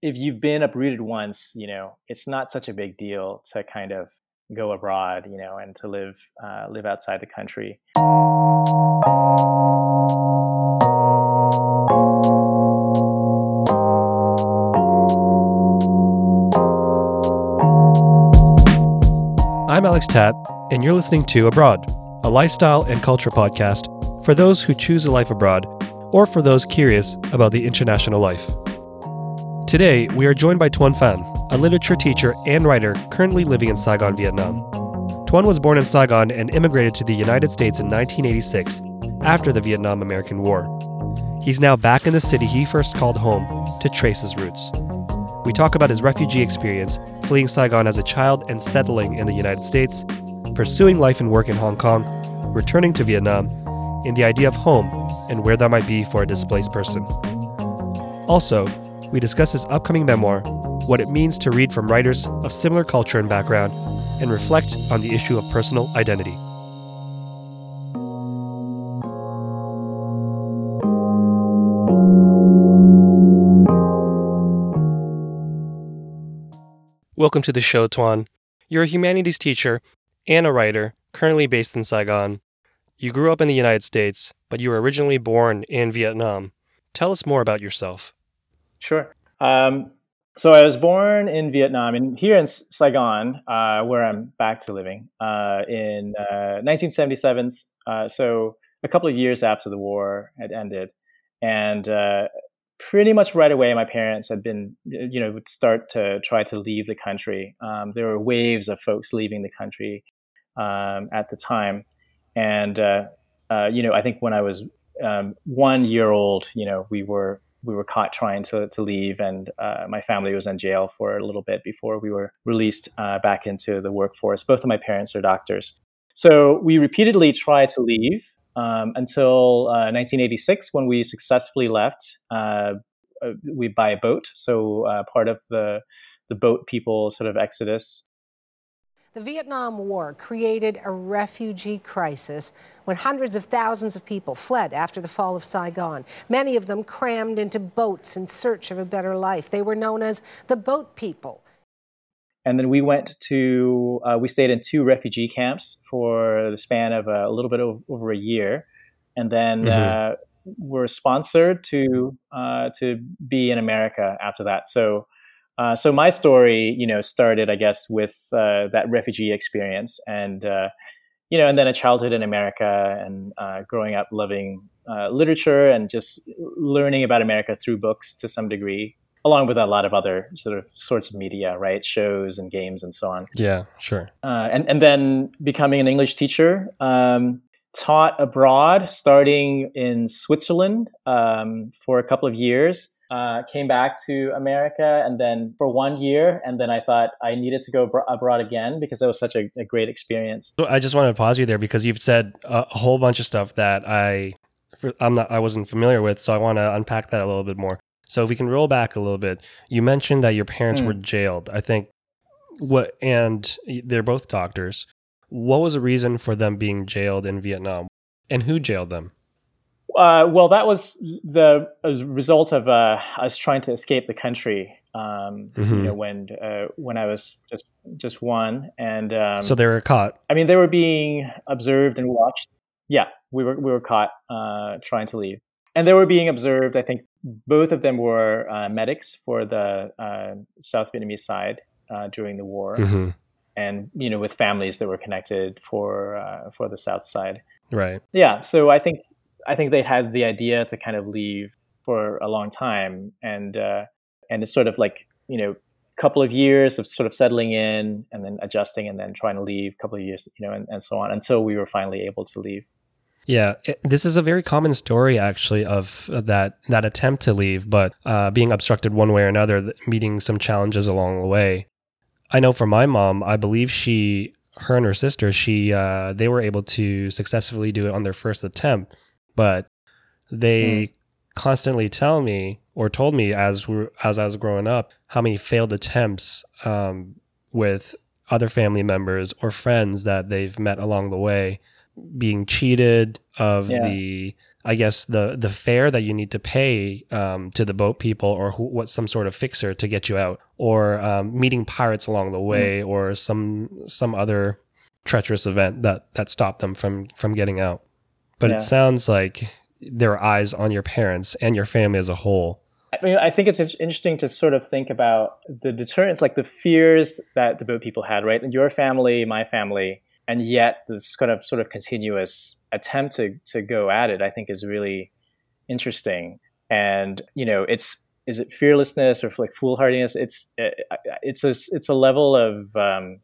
if you've been uprooted once, you know, it's not such a big deal to kind of go abroad, you know, and to live uh, live outside the country. I'm Alex Tat, and you're listening to Abroad, a lifestyle and culture podcast for those who choose a life abroad or for those curious about the international life. Today, we are joined by Tuan Phan, a literature teacher and writer currently living in Saigon, Vietnam. Tuan was born in Saigon and immigrated to the United States in 1986 after the Vietnam American War. He's now back in the city he first called home to trace his roots. We talk about his refugee experience, fleeing Saigon as a child and settling in the United States, pursuing life and work in Hong Kong, returning to Vietnam, and the idea of home and where that might be for a displaced person. Also, we discuss his upcoming memoir, what it means to read from writers of similar culture and background, and reflect on the issue of personal identity. Welcome to the show, Tuan. You're a humanities teacher and a writer, currently based in Saigon. You grew up in the United States, but you were originally born in Vietnam. Tell us more about yourself. Sure. Um, so I was born in Vietnam, and here in Saigon, uh, where I'm back to living, uh, in uh, 1977. Uh, so a couple of years after the war had ended, and uh, pretty much right away, my parents had been, you know, would start to try to leave the country. Um, there were waves of folks leaving the country um, at the time, and uh, you know, I think when I was um, one year old, you know, we were we were caught trying to, to leave, and uh, my family was in jail for a little bit before we were released uh, back into the workforce. Both of my parents are doctors. So we repeatedly tried to leave um, until uh, 1986 when we successfully left. Uh, uh, we by a boat, so uh, part of the the boat people sort of exodus the Vietnam War created a refugee crisis when hundreds of thousands of people fled after the fall of Saigon. Many of them crammed into boats in search of a better life. They were known as the boat people. And then we went to, uh, we stayed in two refugee camps for the span of a little bit over, over a year. And then mm-hmm. uh, were sponsored to, uh, to be in America after that. So uh, so my story, you know, started, I guess, with uh, that refugee experience, and uh, you know, and then a childhood in America, and uh, growing up loving uh, literature and just learning about America through books to some degree, along with a lot of other sort of sorts of media, right, shows and games and so on. Yeah, sure. and and then becoming an English teacher. Um, taught abroad, starting in Switzerland um, for a couple of years uh, came back to America and then for one year. And then I thought I needed to go abroad again because it was such a, a, great experience. So I just want to pause you there because you've said a, a whole bunch of stuff that I, I'm not, I wasn't familiar with. So I want to unpack that a little bit more. So if we can roll back a little bit, you mentioned that your parents mm. were jailed. I think what, and they're both doctors. What was the reason for them being jailed in Vietnam and who jailed them? Uh, well, that was the result of uh, us trying to escape the country. Um, mm-hmm. You know, when uh, when I was just just one, and um, so they were caught. I mean, they were being observed and watched. Yeah, we were we were caught uh, trying to leave, and they were being observed. I think both of them were uh, medics for the uh, South Vietnamese side during the war, mm-hmm. and you know, with families that were connected for for the South side. Right. Yeah. So I think I think they had the idea to kind of leave for a long time, and uh, and it's sort of like you know a couple of years of sort of settling in and then adjusting and then trying to leave a couple of years you know and, and so on until we were finally able to leave yeah, it, this is a very common story actually of that that attempt to leave, but uh, being obstructed one way or another, meeting some challenges along the way. I know for my mom, I believe she, her and her sister, she uh, they were able to successfully do it on their first attempt, but they mm. constantly tell me or told me as as I was growing up how many failed attempts um, with other family members or friends that they've met along the way being cheated of yeah. the I guess the the fare that you need to pay um, to the boat people, or who, what some sort of fixer to get you out, or um, meeting pirates along the way, mm. or some some other treacherous event that that stopped them from from getting out. But yeah. it sounds like there are eyes on your parents and your family as a whole. I mean, I think it's interesting to sort of think about the deterrence, like the fears that the boat people had, right? Your family, my family, and yet this kind of sort of continuous attempt to to go at it, I think, is really interesting. And you know, it's is it fearlessness or like foolhardiness? It's it's a it's a level of um,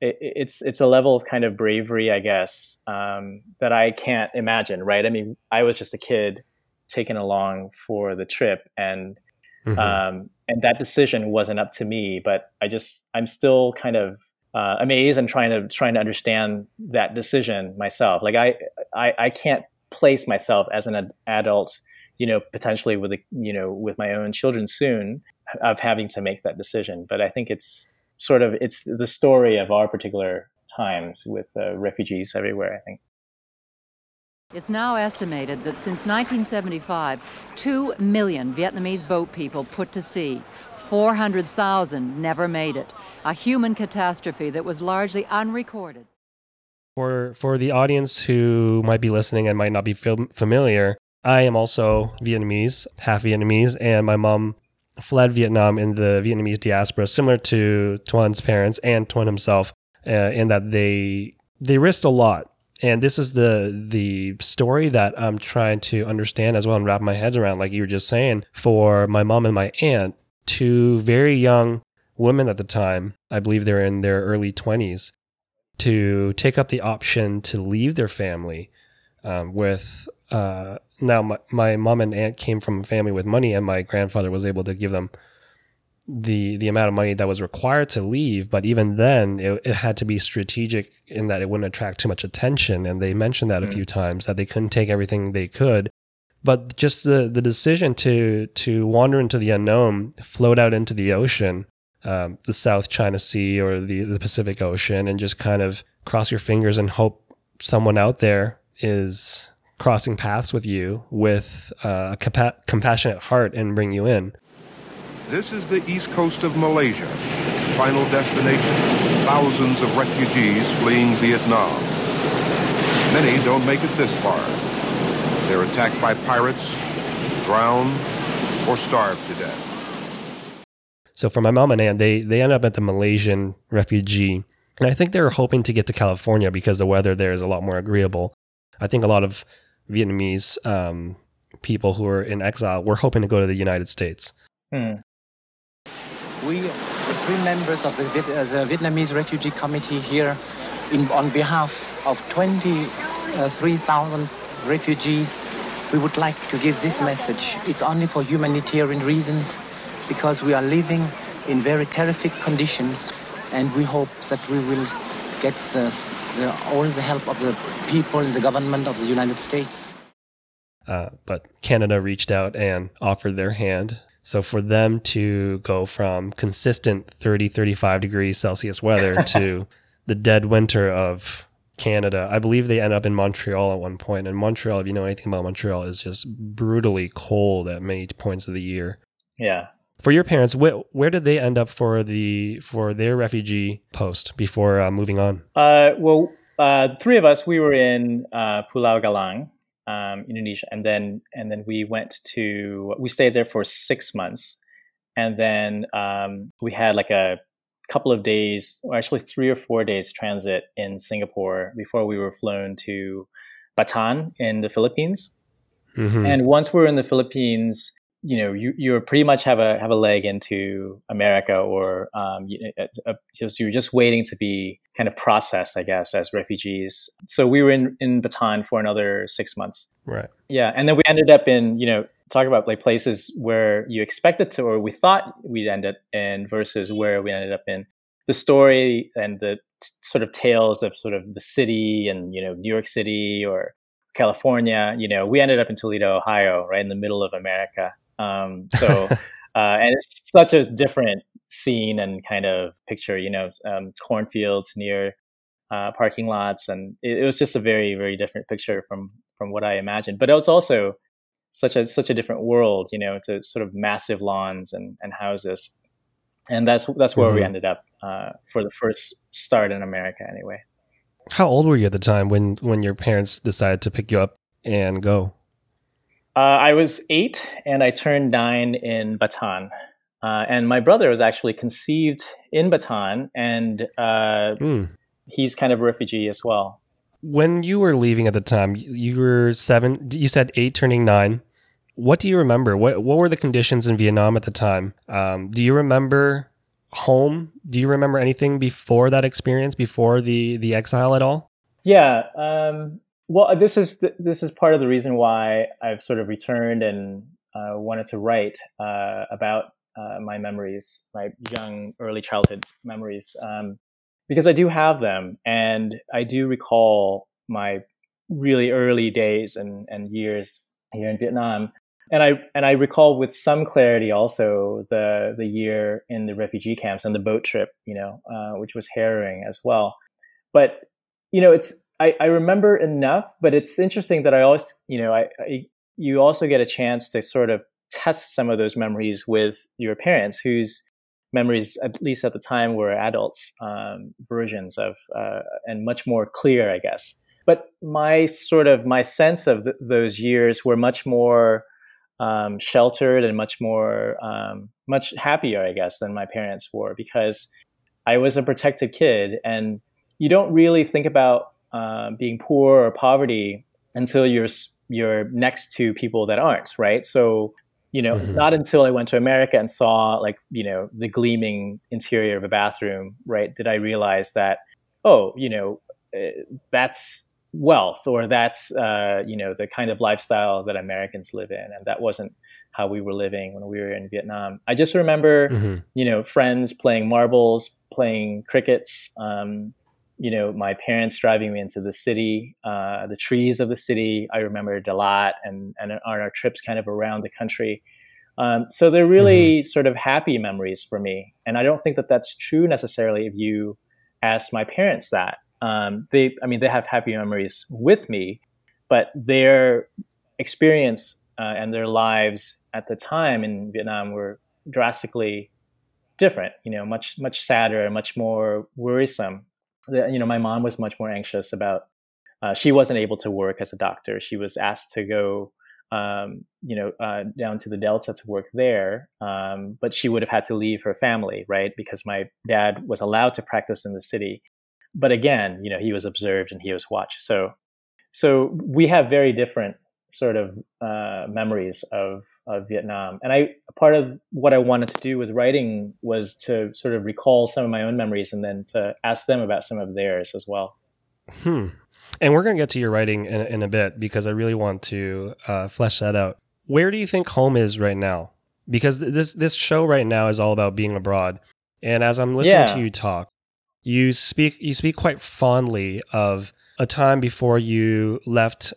it, it's it's a level of kind of bravery, I guess, um, that I can't imagine. Right? I mean, I was just a kid taken along for the trip, and mm-hmm. um, and that decision wasn't up to me. But I just I'm still kind of uh, amazed and trying to trying to understand that decision myself. Like I, I I can't place myself as an adult, you know, potentially with a you know with my own children soon of having to make that decision. But I think it's sort of it's the story of our particular times with uh, refugees everywhere. I think. It's now estimated that since 1975, 2 million Vietnamese boat people put to sea. 400,000 never made it. A human catastrophe that was largely unrecorded. For, for the audience who might be listening and might not be familiar, I am also Vietnamese, half Vietnamese, and my mom fled Vietnam in the Vietnamese diaspora, similar to Tuan's parents and Tuan himself, uh, in that they they risked a lot and this is the the story that I'm trying to understand as well and wrap my head around, like you were just saying, for my mom and my aunt, two very young women at the time, I believe they're in their early 20s, to take up the option to leave their family um, with. Uh, now, my, my mom and aunt came from a family with money, and my grandfather was able to give them the the amount of money that was required to leave. But even then, it, it had to be strategic in that it wouldn't attract too much attention. And they mentioned that mm-hmm. a few times that they couldn't take everything they could. But just the the decision to to wander into the unknown, float out into the ocean, um, the South China Sea or the the Pacific Ocean, and just kind of cross your fingers and hope someone out there is crossing paths with you with uh, a compa- compassionate heart and bring you in. This is the east coast of Malaysia, final destination, thousands of refugees fleeing Vietnam. Many don't make it this far. They're attacked by pirates, drown, or starve to death. So for my mom and aunt, they, they end up at the Malaysian refugee. And I think they were hoping to get to California because the weather there is a lot more agreeable. I think a lot of Vietnamese um, people who are in exile were hoping to go to the United States. Hmm. We, the three members of the, uh, the Vietnamese Refugee Committee here, in, on behalf of 23,000 refugees, we would like to give this message. It's only for humanitarian reasons, because we are living in very terrific conditions, and we hope that we will get the, the, all the help of the people and the government of the United States. Uh, but Canada reached out and offered their hand so for them to go from consistent 30, 35 degrees Celsius weather to the dead winter of Canada, I believe they end up in Montreal at one point. And Montreal, if you know anything about Montreal, is just brutally cold at many points of the year. Yeah. For your parents, wh- where did they end up for the for their refugee post before uh, moving on? Uh, well, uh, the three of us, we were in uh, Pulau Galang, um, Indonesia, and then and then we went to we stayed there for six months, and then um, we had like a couple of days, or actually three or four days transit in Singapore before we were flown to Bataan in the Philippines. Mm-hmm. And once we we're in the Philippines, you know you you pretty much have a have a leg into America, or um, you, uh, just you're just waiting to be kind of processed, I guess, as refugees. So we were in in Bataan for another six months. Right. Yeah, and then we ended up in you know talk about like places where you expected to, or we thought we'd end up in, versus where we ended up in. The story and the t- sort of tales of sort of the city and you know New York City or California. You know, we ended up in Toledo, Ohio, right in the middle of America. Um, so, uh, and it's such a different scene and kind of picture, you know, um, cornfields near uh, parking lots, and it, it, was just a very, very different picture from from what I imagined. But it was also such a such a different world, you know, to sort of massive lawns and, and houses, and that's that's where mm-hmm. we ended up uh, for the first start in America, anyway. How old were you at the time when when your parents decided to pick you up and go? Uh, I was eight, and I turned nine in Bataan. Uh, and my brother was actually conceived in Bataan, and mm. he's kind of a refugee as well. When you were leaving at the time, you were seven. You said eight, turning nine. What do you remember? What What were the conditions in Vietnam at the time? Um, do you remember home? Do you remember anything before that experience, before the the exile at all? Yeah. Um, well, this is th- this is part of the reason why I've sort of returned and uh, wanted to write uh, about uh, my memories, my young early childhood memories, um, because I do have them, and I do recall my really early days and, and years here in Vietnam and I and I recall with some clarity also the the year in the refugee camps and the boat trip, you know, uh, which was harrowing as well. But you know, it's I, I remember enough, but it's interesting that I always, you know, I, I you also get a chance to sort of test some of those memories with your parents, whose memories, at least at the time, were adults' um, versions of uh, and much more clear, I guess. But my sort of my sense of th- those years were much more um, sheltered and much more um, much happier, I guess, than my parents were because I was a protected kid, and you don't really think about uh, being poor or poverty until you're you're next to people that aren't, right? So you know, mm-hmm. not until I went to America and saw like you know the gleaming interior of a bathroom, right, did I realize that oh, you know, uh, that's wealth or that's uh, you know the kind of lifestyle that Americans live in, and that wasn't how we were living when we were in Vietnam. I just remember mm-hmm. you know friends playing marbles, playing crickets. Um, you know, my parents driving me into the city, uh, the trees of the city. I remembered a lot, and and on our trips kind of around the country. Um, so they're really mm-hmm. sort of happy memories for me, and I don't think that that's true necessarily if you ask my parents that um, they i mean they have happy memories with me but their experience uh, and their lives at the time in vietnam were drastically different you know much much sadder much more worrisome you know my mom was much more anxious about uh, she wasn't able to work as a doctor she was asked to go um, you know uh, down to the delta to work there um, but she would have had to leave her family right because my dad was allowed to practice in the city but again, you know, he was observed and he was watched. So, so we have very different sort of uh, memories of of Vietnam. And I part of what I wanted to do with writing was to sort of recall some of my own memories and then to ask them about some of theirs as well. Hmm. And we're going to get to your writing in, in a bit because I really want to uh, flesh that out. Where do you think home is right now? Because this this show right now is all about being abroad. And as I'm listening yeah. to you talk, you speak you speak quite fondly of a time before you left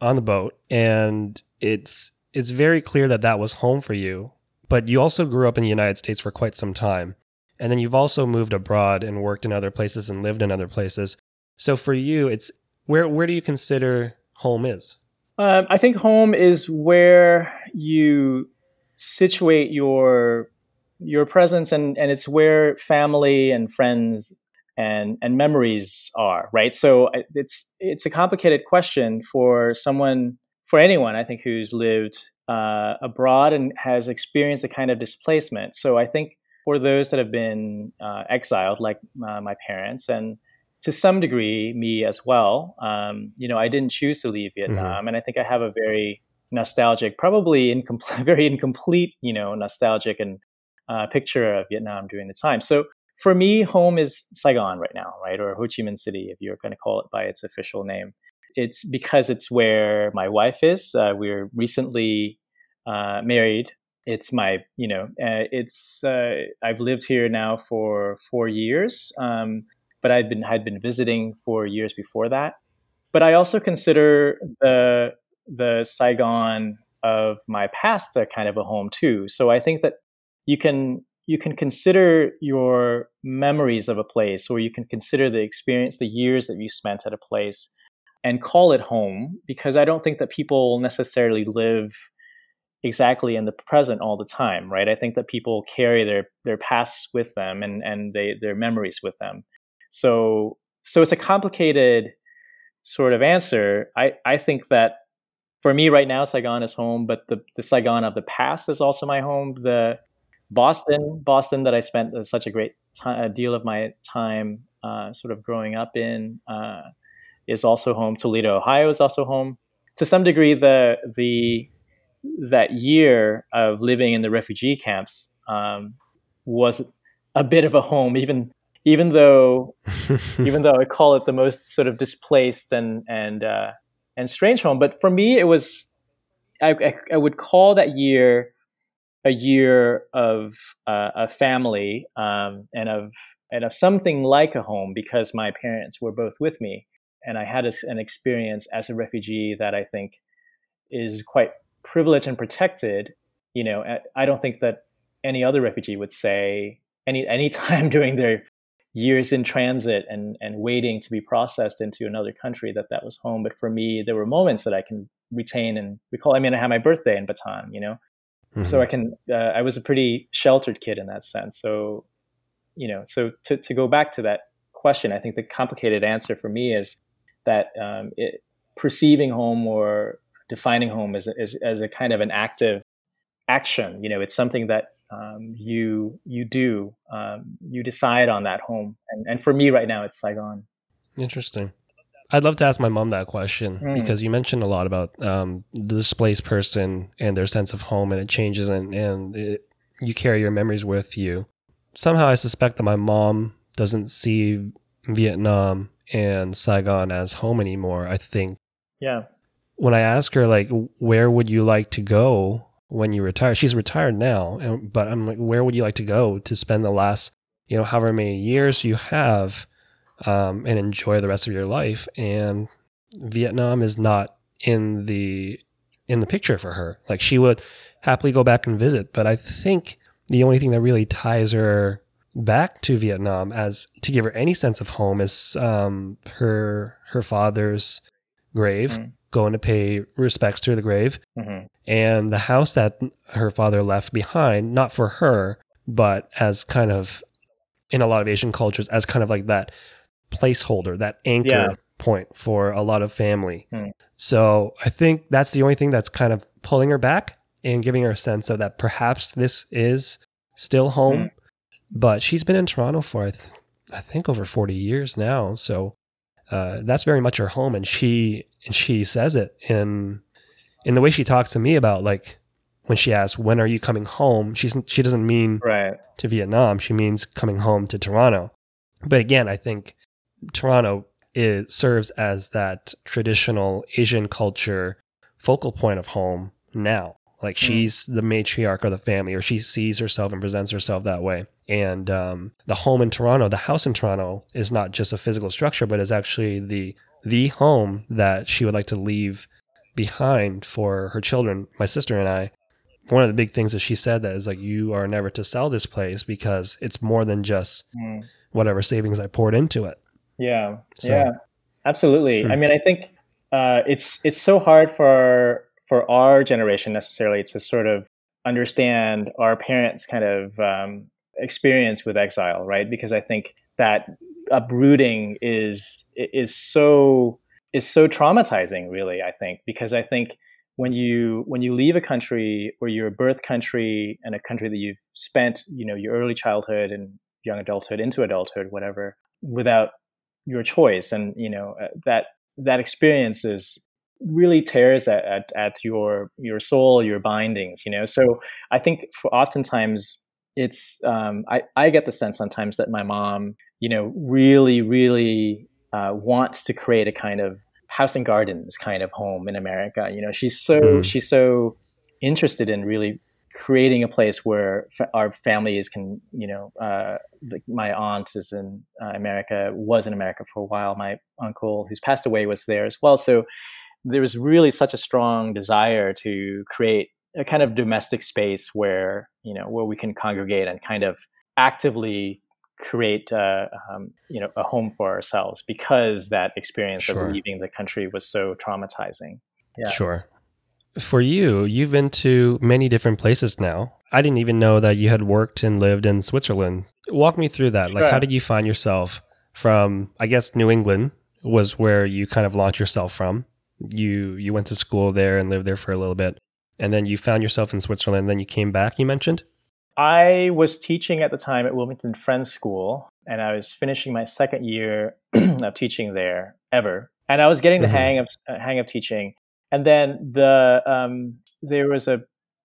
on the boat and it's it's very clear that that was home for you but you also grew up in the United States for quite some time. And then you've also moved abroad and worked in other places and lived in other places. So for you it's where where do you consider home is? Um, I think home is where you situate your your presence and and it's where family and friends and and memories are right? So it's it's a complicated question for someone for anyone i think who's lived uh, abroad and has experienced a kind of displacement so i think for those that have been uh, exiled like uh, my parents and to some degree me as well um, you know i didn't choose to leave mm-hmm. vietnam mm-hmm. and i think i have a very nostalgic probably incomplete very incomplete you know nostalgic and uh, picture of vietnam during the time so for me, home is Saigon right now, right? Or Ho Chi Minh City, if you're going to call it by its official name. It's because it's where my wife is. Uh, we're recently uh, married. It's my, you know, uh, it's, uh, I've lived here now for four years, um, but I'd been, had been visiting for years before that. But I also consider the, the Saigon of my past a kind of a home too. So I think that you can you can consider your memories of a place or you can consider the experience the years that you spent at a place and call it home because I don't think that people necessarily live exactly in the present all the time, right? I think that people carry their their pasts with them and and they their memories with them. So so it's a complicated sort of answer. I I think that for me right now Saigon is home, but the the Saigon of the past is also my home. The Boston, Boston that I spent such a great deal of my time uh, sort of growing up in uh, is also home. Toledo, Ohio is also home. To some degree, the the that year of living in the refugee camps um, was a bit of a home, even even though even though I call it the most sort of displaced and and uh, and strange home. But for me, it was I, I, I would call that year a year of uh, a family um, and of and of something like a home because my parents were both with me, and I had a, an experience as a refugee that I think is quite privileged and protected, you know, I don't think that any other refugee would say any any time during their years in transit and and waiting to be processed into another country that that was home. But for me, there were moments that I can retain and recall. I mean, I had my birthday in Bataan, you know, mm-hmm. so I can. Uh, I was a pretty sheltered kid in that sense. So, you know, so to to go back to that question, I think the complicated answer for me is that um, it, perceiving home or defining home as a, as, as a kind of an active action. You know, it's something that um, you you do um, you decide on that home, and and for me right now it's Saigon. Interesting. I'd love to ask my mom that question mm. because you mentioned a lot about um, the displaced person and their sense of home, and it changes, and and it, you carry your memories with you. Somehow, I suspect that my mom doesn't see Vietnam and Saigon as home anymore. I think yeah when I ask her like, where would you like to go when you retire? She's retired now, but I'm like, where would you like to go to spend the last, you know, however many years you have, um, and enjoy the rest of your life? And Vietnam is not in the in the picture for her. Like she would happily go back and visit, but I think the only thing that really ties her back to Vietnam as to give her any sense of home is um, her her father's grave. Mm going to pay respects to the grave. Mm-hmm. And the house that her father left behind, not for her, but as kind of in a lot of Asian cultures, as kind of like that placeholder, that anchor yeah. point for a lot of family. Mm. So I think that's the only thing that's kind of pulling her back and giving her a sense of that perhaps this is still home. Mm. But she's been in Toronto for, I, th- I think, over 40 years now. So uh, that's very much her home. And she and she says it in in the way she talks to me about like when she asks when are you coming home she's she doesn't mean right to Vietnam she means coming home to Toronto but again I think Toronto it serves as that traditional Asian culture focal point of home now like hmm. she's mm. the matriarch of the family or she sees herself and presents herself that way and um, the home in Toronto the house in Toronto is not just a physical structure but is actually the the home that she would like to leave behind for her children, my sister and I. One of the big things that she said that is like, you are never to sell this place because it's more than just mm. whatever savings I poured into it. Yeah. So, yeah. Absolutely. Hmm. I mean, I think uh, it's it's so hard for for our generation necessarily to sort of understand our parents' kind of um, experience with exile, right? Because I think that uprooting is is so is so traumatizing really i think because i think when you when you leave a country or your birth country and a country that you've spent you know your early childhood and young adulthood into adulthood whatever without your choice and you know uh, that that experience is really tears at, at, at your your soul your bindings you know so i think for oftentimes it's um, I, I get the sense sometimes that my mom you know really really uh, wants to create a kind of house and gardens kind of home in america you know? She's so mm. she's so interested in really creating a place where f- our families can you know uh, like my aunt is in uh, america was in america for a while. My uncle who's passed away was there as well. So there was really such a strong desire to create a kind of domestic space where you know where we can congregate and kind of actively create uh, um, you know a home for ourselves because that experience Sure. of leaving the country was so traumatizing. Yeah. Sure. For you, you've been to many different places now. I didn't even know that you had worked and lived in Switzerland. Walk me through that. Like, how did you find yourself from, I guess, New England was where you kind of launched yourself from. You you went to school there and lived there for a little bit. And then you found yourself in Switzerland. Then you came back, you mentioned? I was teaching at the time at Wilmington Friends School, and I was finishing my second year of teaching there ever. And I was getting the Mhm. hang of uh, hang of teaching. And then the um, there was a,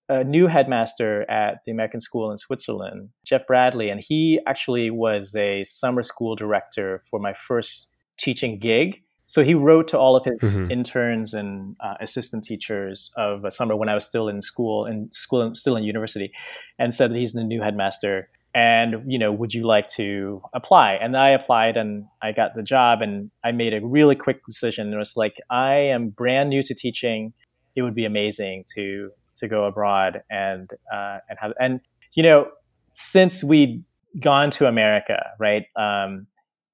a new headmaster at the American School in Switzerland, Jeff Bradley, and he actually was a summer school director for my first teaching gig. So he wrote to all of his Mhm. interns and uh, assistant teachers of a summer when I was still in school and school still in university, and said that he's the new headmaster. And you know, would you like to apply? And I applied, and I got the job. And I made a really quick decision. It was like, I am brand new to teaching. It would be amazing to to go abroad and uh, and have and you know, since we'd gone to America, right? Um,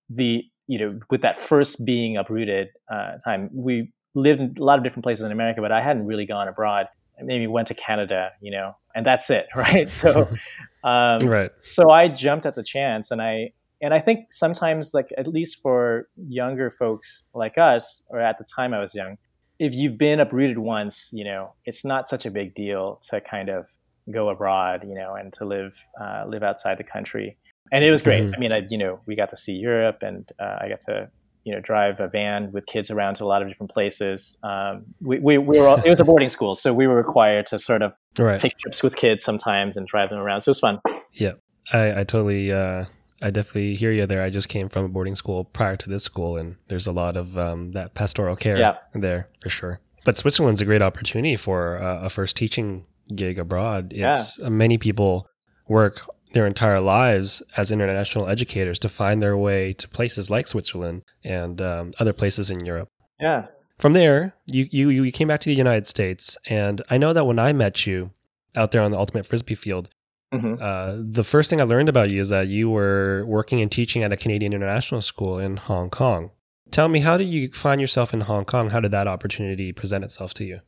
the you know, with that first being uprooted uh, time, we lived in a lot of different places in America, but I hadn't really gone abroad. I maybe went to Canada, you know, and that's it, right? So, um, Right. so I jumped at the chance, and I and I think sometimes, like at least for younger folks like us, or at the time I was young, if you've been uprooted once, you know, it's not such a big deal to kind of go abroad, you know, and to live uh, live outside the country. And it was great. Mhm. I mean, I you know, we got to see Europe, and uh, I got to you know drive a van with kids around to a lot of different places. Um, we, we we were all, it was a boarding school, so we were required to sort of Right. take trips with kids sometimes and drive them around. So it was fun. Yeah, I, I totally, uh, I definitely hear you there. I just came from a boarding school prior to this school, and there's a lot of um, that pastoral care Yeah. there for sure. But Switzerland's a great opportunity for uh, a first teaching gig abroad. Yeah. It's uh, many people work their entire lives as international educators to find their way to places like Switzerland and um, other places in Europe. Yeah. From there, you, you you came back to the United States, and I know that when I met you out there on the ultimate frisbee field, hmm uh, the first thing I learned about you is that you were working and teaching at a Canadian international school in Hong Kong. Tell me, how did you find yourself in Hong Kong? How did that opportunity present itself to you?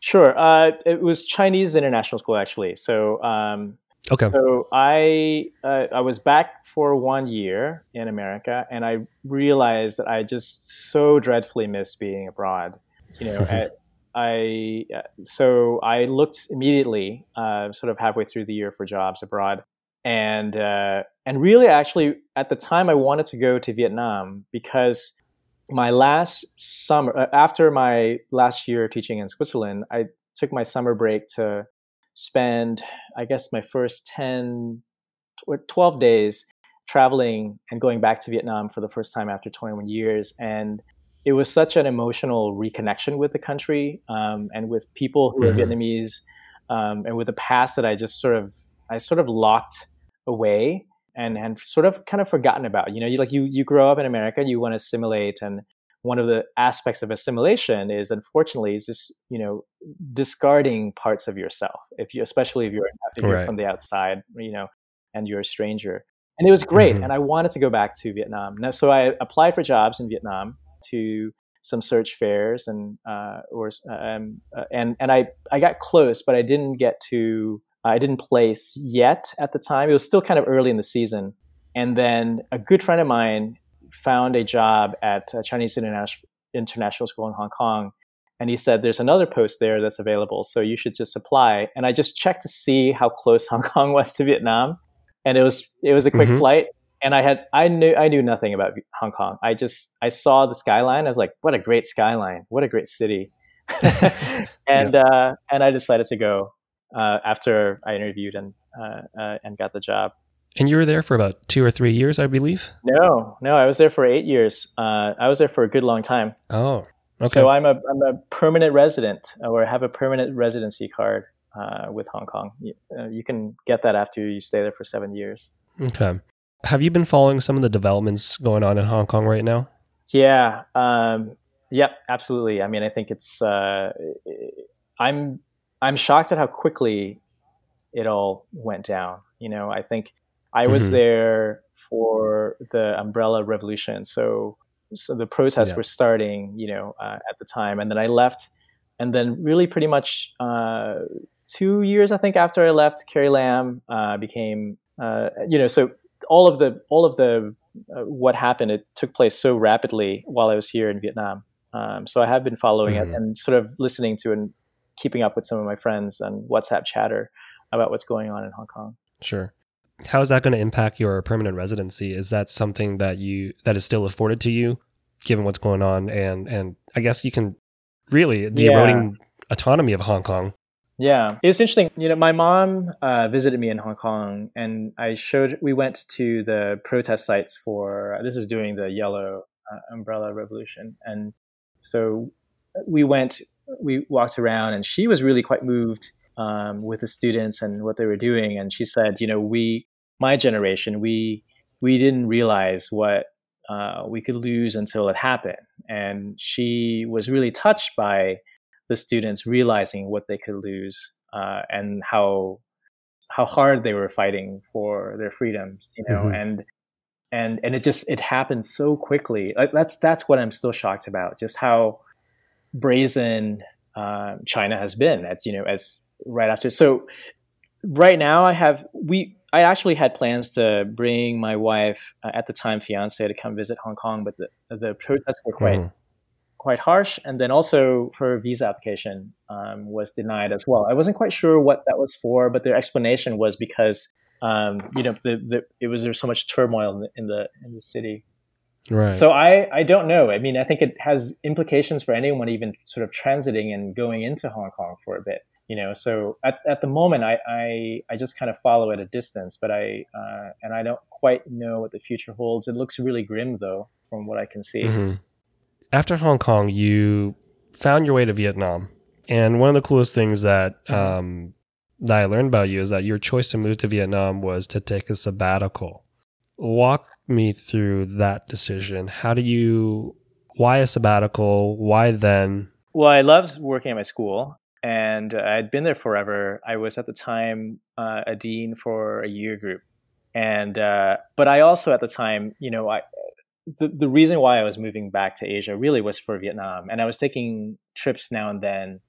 Sure. Uh, it was Chinese international school actually. So um, Okay. So I uh, I was back for one year in America, and I realized that I just so dreadfully missed being abroad. You know, at, I so I looked immediately, uh, sort of halfway through the year for jobs abroad, and uh, and really actually at the time I wanted to go to Vietnam because my last summer uh, after my last year teaching in Switzerland, I took my summer break to spend I guess my first 10 or 12 days traveling and going back to Vietnam for the first time after 21 years. And it was such an emotional reconnection with the country um, and with people who are Mhm. Vietnamese um, and with the past that I just sort of, I sort of locked away and, and sort of kind of forgotten about. You know, you like you, you grow up in America, you want to assimilate and one of the aspects of assimilation is unfortunately is just you know discarding parts of yourself. If you especially if you're if you're Right. from the outside you know and you're a stranger. And it was great Mhm. and i wanted to go back to vietnam. Now so i applied for jobs in vietnam to some search fairs and uh, or um, uh, and and i i got close but i didn't get to i didn't place yet at the time. It was still kind of early in the season. And then a good friend of mine found a job at a Chinese international international school in Hong Kong, and he said there's another post there that's available, so you should just apply. And I just checked to see how close Hong Kong was to Vietnam, and it was it was a quick Mhm. flight. And I had I knew I knew nothing about Hong Kong. I just I saw the skyline. I was like, what a great skyline! What a great city! and uh, and I decided to go uh, after I interviewed and uh, uh, and got the job. And you were there for about two or three years, I believe. No, no, I was there for eight years. Uh, I was there for a good long time. Oh, okay. So I'm a I'm a permanent resident, or have a permanent residency card uh, with Hong Kong. You, uh, you can get that after you stay there for seven years. okay. Have you been following some of the developments going on in Hong Kong right now? Yeah. Um, yep. Absolutely. I mean, I think it's. Uh, I'm I'm shocked at how quickly it all went down. You know, I think I was mm-hmm. there for the Umbrella Revolution. So, so the protests yeah. were starting, you know, uh, at the time, and then I left, and then really pretty much uh, two years, I think, after I left, Carrie Lam uh, became, uh, you know, so all of the all of the uh, what happened it took place so rapidly while I was here in Vietnam. Um, so I have been following mm-hmm. it and sort of listening to and keeping up with some of my friends on WhatsApp chatter about what's going on in Hong Kong. Sure. How is that going to impact your permanent residency? Is that something that you that is still afforded to you, given what's going on? And and I guess you can really the yeah. eroding autonomy of Hong Kong. Yeah, it's interesting. You know, my mom uh, visited me in Hong Kong, and I showed. We went to the protest sites for this is during the Yellow uh, Umbrella Revolution, and so we went. We walked around, and she was really quite moved um, with the students and what they were doing. And she said, you know, we, my generation, we we didn't realize what uh, we could lose until it happened. And she was really touched by the students realizing what they could lose uh, and how how hard they were fighting for their freedoms, you know, mm-hmm. and and and it just it happened so quickly. Like that's that's what I'm still shocked about, just how brazen uh, China has been. As you know, as right after. So right now I have we I actually had plans to bring my wife uh, at the time fiance to come visit Hong Kong, but the the protests were quite mm. quite harsh, and then also her visa application um, was denied as well. I wasn't quite sure what that was for, but their explanation was because um, you know the, the it was there's so much turmoil in the in the, in the city. Right. So I, I don't know. I mean, I think it has implications for anyone even sort of transiting and going into Hong Kong for a bit you know so at, at the moment I, I, I just kind of follow at a distance but i uh, and i don't quite know what the future holds. It looks really grim though from what i can see. Mm-hmm. after hong kong you found your way to vietnam and one of the coolest things that mm-hmm. um, that i learned about you is that your choice to move to vietnam was to take a sabbatical. Walk me through that decision. How do you why a sabbatical? Why then? Well i loved working at my school and I'd been there forever. I was at the time uh, a dean for a year group, and uh, but I also at the time, you know, I the the reason why I was moving back to Asia really was for Vietnam, and I was taking trips now and then,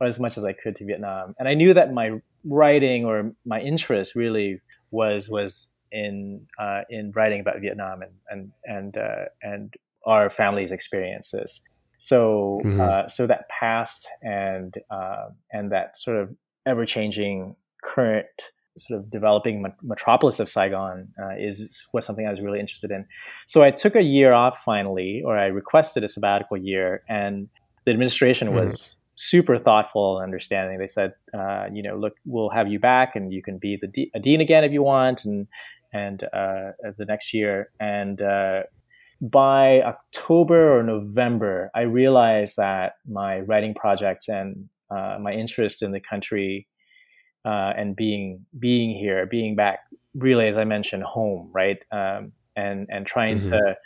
as much as I could to Vietnam, and I knew that my writing or my interest really was was in uh, in writing about Vietnam and and and uh, and our family's experiences. So mm-hmm. uh, so that past and uh, and that sort of ever changing current sort of developing metropolis of Saigon uh, is was something I was really interested in. So I took a year off finally, or I requested a sabbatical year, and the administration mm-hmm. was super thoughtful and understanding. They said, uh, you know, look, we'll have you back, and you can be the de- a dean again if you want, and and uh, the next year, and uh, by October or November, I realized that my writing project and uh, my interest in the country uh, and being being here, being back, really, as I mentioned, home, right, um, and and trying mm-hmm. to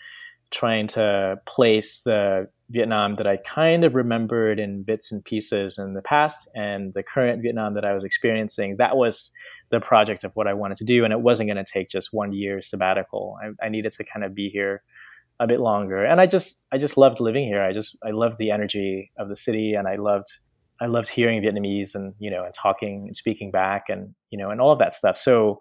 trying to place the Vietnam that I kind of remembered in bits and pieces in the past, and the current Vietnam that I was experiencing. That was the project of what I wanted to do, and it wasn't going to take just one year sabbatical. I, I needed to kind of be here a bit longer. And I just I just loved living here. I just I loved the energy of the city, and I loved I loved hearing Vietnamese and you know and talking and speaking back and you know and all of that stuff. So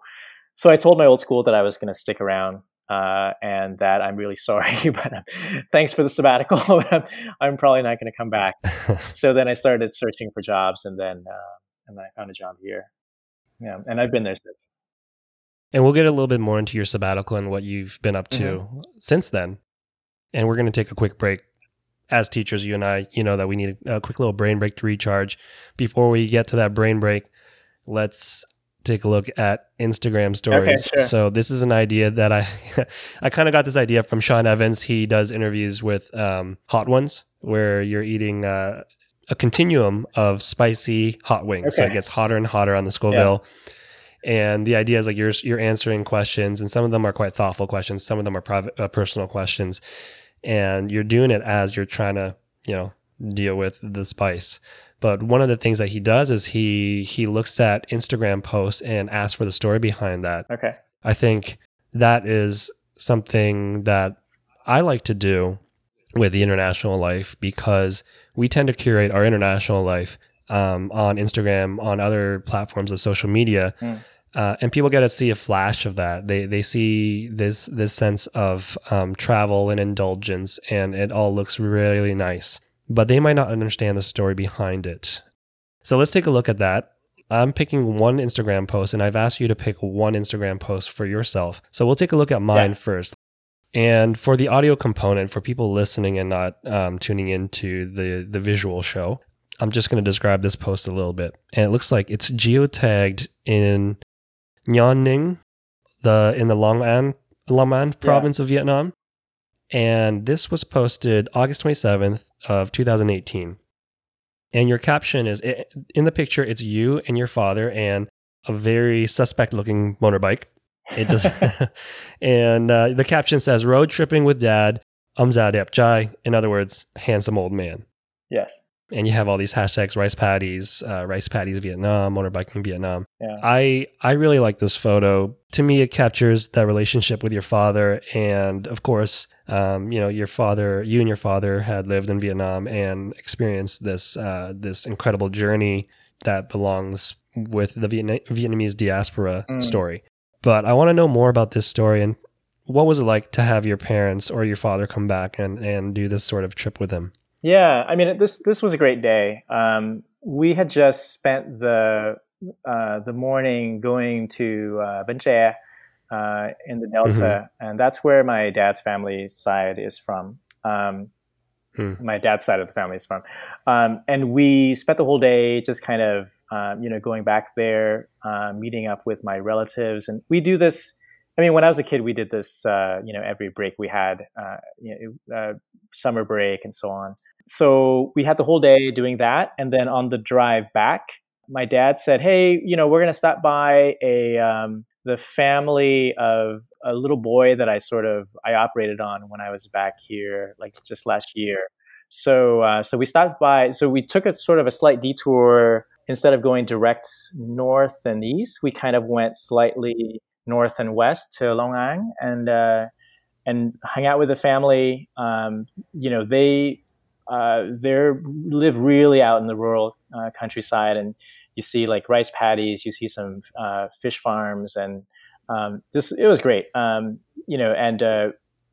so I told my old school that I was going to stick around. Uh, and that I'm really sorry, but uh, thanks for the sabbatical. I'm, I'm, probably not going to come back. so then I started searching for jobs, and then uh, and then I found a job here. Yeah, and I've been there since. And we'll get a little bit more into your sabbatical and what you've been up to mm-hmm. since then and we're going to take a quick break. As teachers, you and I, you know that we need a quick little brain break to recharge. Before we get to that brain break, let's take a look at Instagram stories. Okay, sure. So this is an idea that I I kind of got this idea from Sean Evans. He does interviews with um, Hot Ones where you're eating uh, a continuum of spicy hot wings. Okay. So it gets hotter and hotter on the Scoville. Yeah. And the idea is like you're you're answering questions, and some of them are quite thoughtful questions. Some of them are private, uh, personal questions and you're doing it as you're trying to, you know, deal with the spice. But one of the things that he does is he he looks at Instagram posts and asks for the story behind that. Okay. I think that is something that I like to do with the international life because we tend to curate our international life um, on Instagram, on other platforms of social media. Mm. Uh, and people get to see a flash of that. They they see this this sense of um, travel and indulgence, and it all looks really nice. But they might not understand the story behind it. So let's take a look at that. I'm picking one Instagram post, and I've asked you to pick one Instagram post for yourself. So we'll take a look at mine yeah. first. And for the audio component, for people listening and not um, tuning into the the visual show, I'm just going to describe this post a little bit. And it looks like it's geotagged in Nha Ninh, the in the Long An Long An province yeah. of Vietnam. And this was posted August 27th of 2018. And your caption is in the picture it's you and your father and a very suspect looking motorbike. It does and uh, the caption says road tripping with dad, Umza Jai, in other words, handsome old man. Yes and you have all these hashtags rice paddies uh, rice paddies vietnam motorbiking vietnam yeah. i i really like this photo to me it captures that relationship with your father and of course um, you know your father you and your father had lived in vietnam and experienced this uh, this incredible journey that belongs with the Vietna- vietnamese diaspora mm. story but i want to know more about this story and what was it like to have your parents or your father come back and, and do this sort of trip with him yeah, I mean this this was a great day. Um, we had just spent the uh, the morning going to uh, uh, in the Delta, mm-hmm. and that's where my dad's family side is from. Um, hmm. My dad's side of the family is from, um, and we spent the whole day just kind of um, you know going back there, uh, meeting up with my relatives, and we do this I mean, when I was a kid, we did this, uh, you know, every break we had, uh, you know, uh, summer break and so on. So we had the whole day doing that. And then on the drive back, my dad said, Hey, you know, we're going to stop by a, um, the family of a little boy that I sort of, I operated on when I was back here, like just last year. So, uh, so we stopped by, so we took a sort of a slight detour instead of going direct north and east, we kind of went slightly north and west to Long An and uh, and hang out with the family. Um, you know, they uh, they live really out in the rural uh, countryside, and you see like rice paddies, you see some uh, fish farms, and um, this it was great. Um, you know, and uh,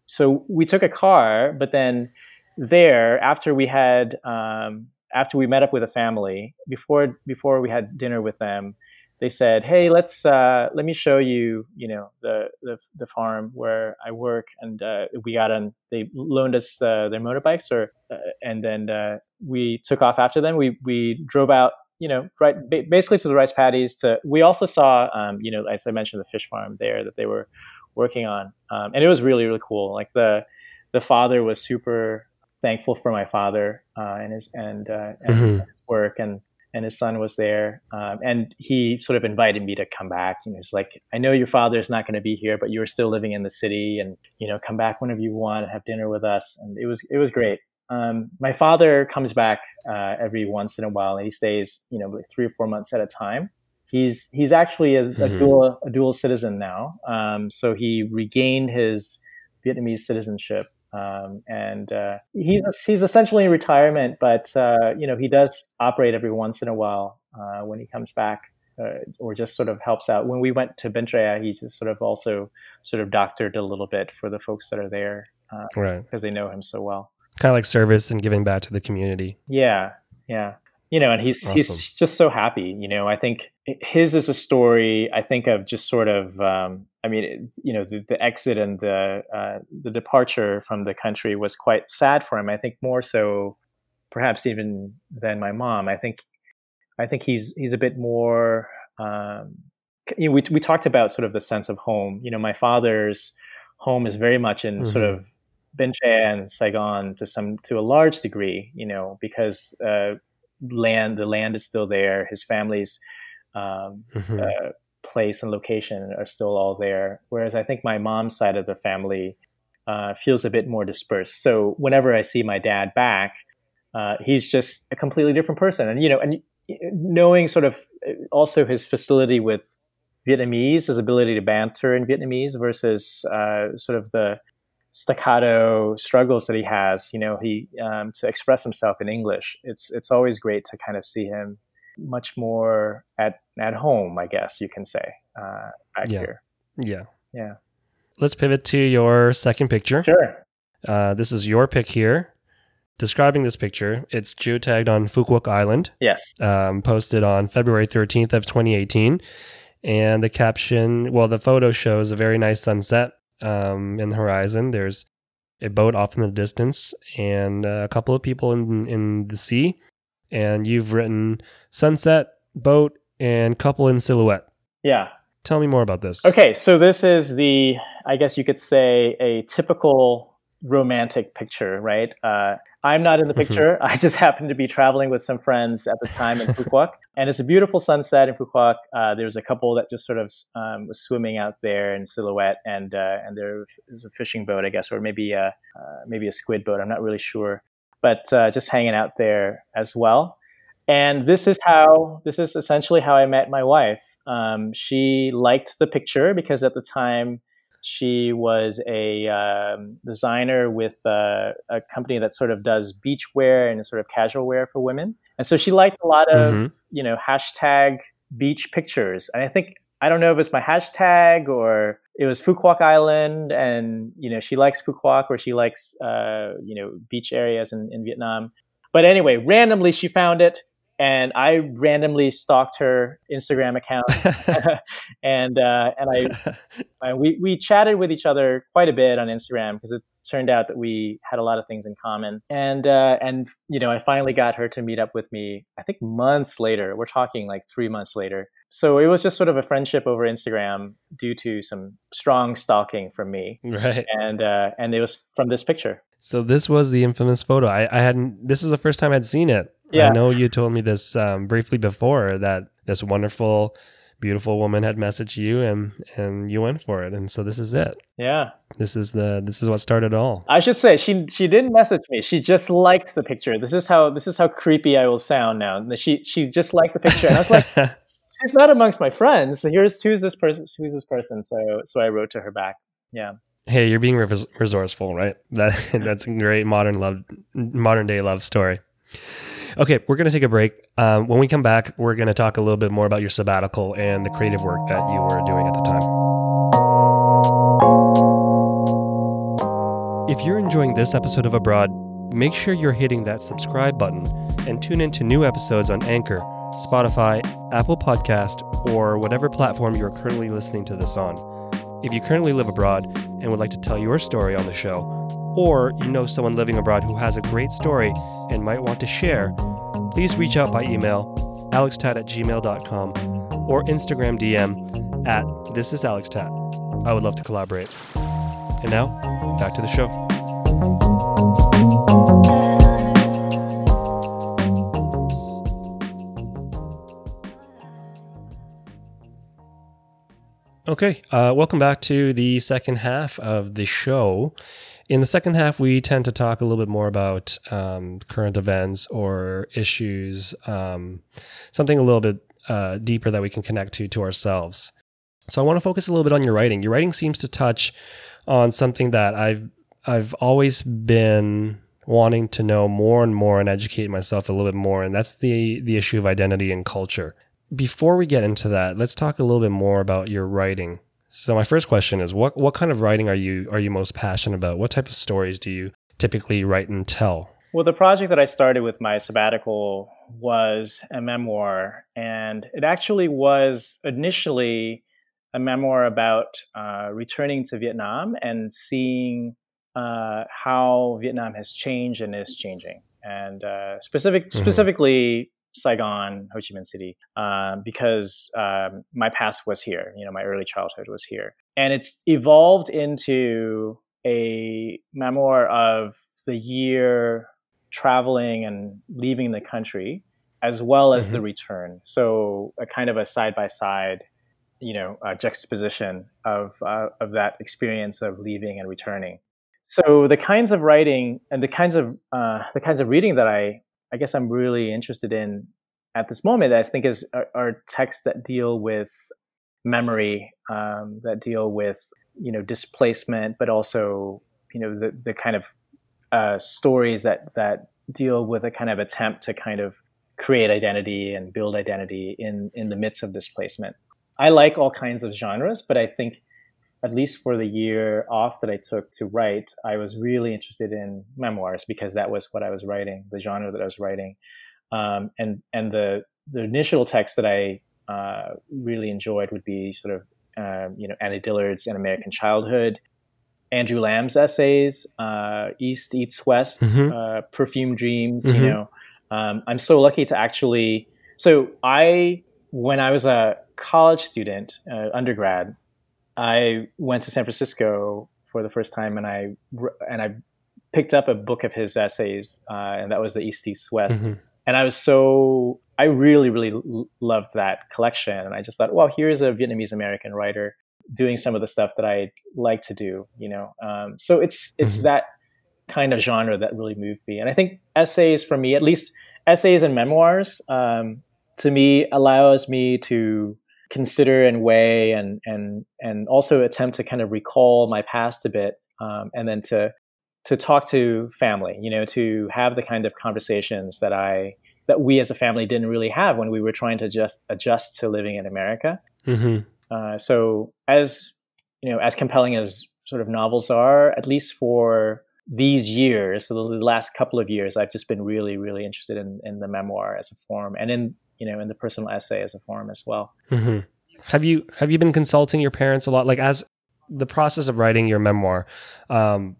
so we took a car, but then there after we had um, after we met up with a family before before we had dinner with them they said, "Hey, let's uh, let me show you, you know, the the, the farm where I work." And uh, we got on. They loaned us uh, their motorbikes, or uh, and then uh, we took off after them. We we drove out, you know, right basically to the rice paddies. To we also saw, um, you know, as I mentioned, the fish farm there that they were working on, um, and it was really really cool. Like the the father was super thankful for my father uh, and his and, and mm-hmm. work and and his son was there. Um, and he sort of invited me to come back. You know, it's like, I know your father is not going to be here, but you're still living in the city and, you know, come back whenever you want and have dinner with us. And it was, it was great. Um, my father comes back uh, every once in a while and he stays, you know, like three or four months at a time. He's, he's actually a, mm-hmm. a dual, a dual citizen now. Um, so he regained his Vietnamese citizenship um, and uh, he's he's essentially in retirement, but uh, you know he does operate every once in a while uh, when he comes back, uh, or just sort of helps out. When we went to Bến Tre, he's just sort of also sort of doctored a little bit for the folks that are there, uh, right? Because they know him so well. Kind of like service and giving back to the community. Yeah, yeah you know, and he's awesome. he's just so happy. You know, I think his is a story. I think of just sort of, um, I mean, you know, the, the exit and the uh, the departure from the country was quite sad for him. I think more so, perhaps even than my mom. I think, I think he's he's a bit more. Um, you know, we we talked about sort of the sense of home. You know, my father's home is very much in mm-hmm. sort of Bến Tre and Saigon to some to a large degree. You know, because uh, land the land is still there his family's um, mm-hmm. uh, place and location are still all there whereas i think my mom's side of the family uh, feels a bit more dispersed so whenever i see my dad back uh, he's just a completely different person and you know and knowing sort of uh, also his facility with Vietnamese, his ability to banter in Vietnamese versus uh, sort of the staccato struggles that he has. You know, he um, to express himself in English. It's it's always great to kind of see him much more at at home. I guess you can say uh, back Yeah. here. Yeah. Yeah, Let's pivot to your second picture. sure. Uh, this is your pick here. Describing this picture, it's geotagged on Quoc Island, Yes. um, posted on February 13th of 2018. And the caption, well, the photo shows a very nice sunset um, in the horizon. There's a boat off in the distance and a couple of people in, in the sea. And you've written sunset, boat, and couple in silhouette. Yeah. Tell me more about this. Okay, so this is the, I guess you could say, a typical romantic picture, right? Uh, I'm not in the Mhm. picture. I just happened to be traveling with some friends at the time in Quoc, and it's a beautiful sunset in Quoc. Uh, there's a couple that just sort of um, was swimming out there in silhouette, and uh, and there was a fishing boat, I guess, or maybe a uh, maybe a squid boat. I'm not really sure, but uh, just hanging out there as well. And this is how this is essentially how I met my wife. Um, she liked the picture because at the time she was a um, designer with uh, a company that sort of does beachwear and sort of casual wear for women. And so she liked a lot of Mhm. you know hashtag beach pictures. And I think I don't know if it's my hashtag or it was Phu Quoc Island, and you know she likes Phu Quoc or she likes uh, you know beach areas in, in Vietnam. But anyway, randomly she found it, and I randomly stalked her Instagram account, and uh, and I uh, we we chatted with each other quite a bit on Instagram because it turned out that we had a lot of things in common. And uh, and you know, I finally got her to meet up with me. I think months later. We're talking like three months later. So it was just sort of a friendship over Instagram due to some strong stalking from me, Right. and uh, and it was from this picture. So this was the infamous photo. I, I hadn't. This is the first time I'd seen it. Yeah. I know you told me this um, briefly before that this wonderful, beautiful woman had messaged you and and you went for it. And so this is it. Yeah, This is the this is what started it all. I should say she she didn't message me. She just liked the picture. This is how this is how creepy I will sound now. She she just liked the picture, and I was like. she's not amongst my friends. So here's who's this person? Who's this person? So so I wrote to her back. Yeah. hey, you're being res- resourceful, right? That that's a great modern love, modern day love story. Okay, we're gonna take a break. Um, when we come back, we're gonna talk a little bit more about your sabbatical and the creative work that you were doing at the time. If you're enjoying this episode of Abroad, make sure you're hitting that subscribe button and tune in to new episodes on Anchor, Spotify, Apple Podcast, or whatever platform you're currently listening to this on. If you currently live abroad and would like to tell your story on the show, or you know someone living abroad who has a great story and might want to share, please reach out by email alextat at gmail.com or Instagram DM at this is alextat. I would love to collaborate. And now, back to the show. Okay, uh, welcome back to the second half of the show. In the second half, we tend to talk a little bit more about um, current events or issues, um, something a little bit uh, deeper that we can connect to to ourselves. So I want to focus a little bit on your writing. Your writing seems to touch on something that I've I've always been wanting to know more and more and educate myself a little bit more, and that's the the issue of identity and culture. Before we get into that, let's talk a little bit more about your writing. So my first question is what what kind of writing are you are you most passionate about? What type of stories do you typically write and tell? Well, the project that I started with my sabbatical was a memoir, and it actually was initially a memoir about uh, returning to Vietnam and seeing uh, how Vietnam has changed and is changing, and uh, specific Mhm. specifically Saigon, Ho Chi Minh City, um, because um, my past was here. You know, my early childhood was here, and it's evolved into a memoir of the year traveling and leaving the country, as well as the return. So, a kind of a side by side, you know, uh, juxtaposition of uh, of that experience of leaving and returning. So, the kinds of writing and the kinds of uh, the kinds of reading that I I guess I'm really interested in at this moment, I think is are, are texts that deal with memory um, that deal with you know displacement, but also you know the the kind of uh, stories that that deal with a kind of attempt to kind of create identity and build identity in in the midst of displacement. I like all kinds of genres, but I think at least for the year off that I took to write, I was really interested in memoirs because that was what I was writing, the genre that I was writing, um, and and the the initial text that I uh, really enjoyed would be sort of um, you know Annie Dillard's An American Childhood, Andrew Lam's essays, uh, East Eats West, mm-hmm. uh, Perfume Dreams. Mm-hmm. You know, um, I'm so lucky to actually. So I, when I was a college student, uh, undergrad, I went to San Francisco for the first time, and I and I picked up a book of his essays, uh, and that was the East Eats West. Mm-hmm. And I was so I really really loved that collection, and I just thought, well, here's a Vietnamese American writer doing some of the stuff that I like to do, you know. Um, so it's it's mm-hmm. that kind of genre that really moved me, and I think essays for me, at least essays and memoirs, um, to me allows me to consider and weigh and and and also attempt to kind of recall my past a bit, um, and then to to talk to family, you know, to have the kind of conversations that I that we as a family didn't really have when we were trying to just adjust to living in America. Mm-hmm. Uh, so as you know, as compelling as sort of novels are, at least for these years, so the last couple of years, I've just been really, really interested in, in the memoir as a form, and in you know in the personal essay as a form as well. Mm-hmm. Have you have you been consulting your parents a lot, like as the process of writing your memoir? Um,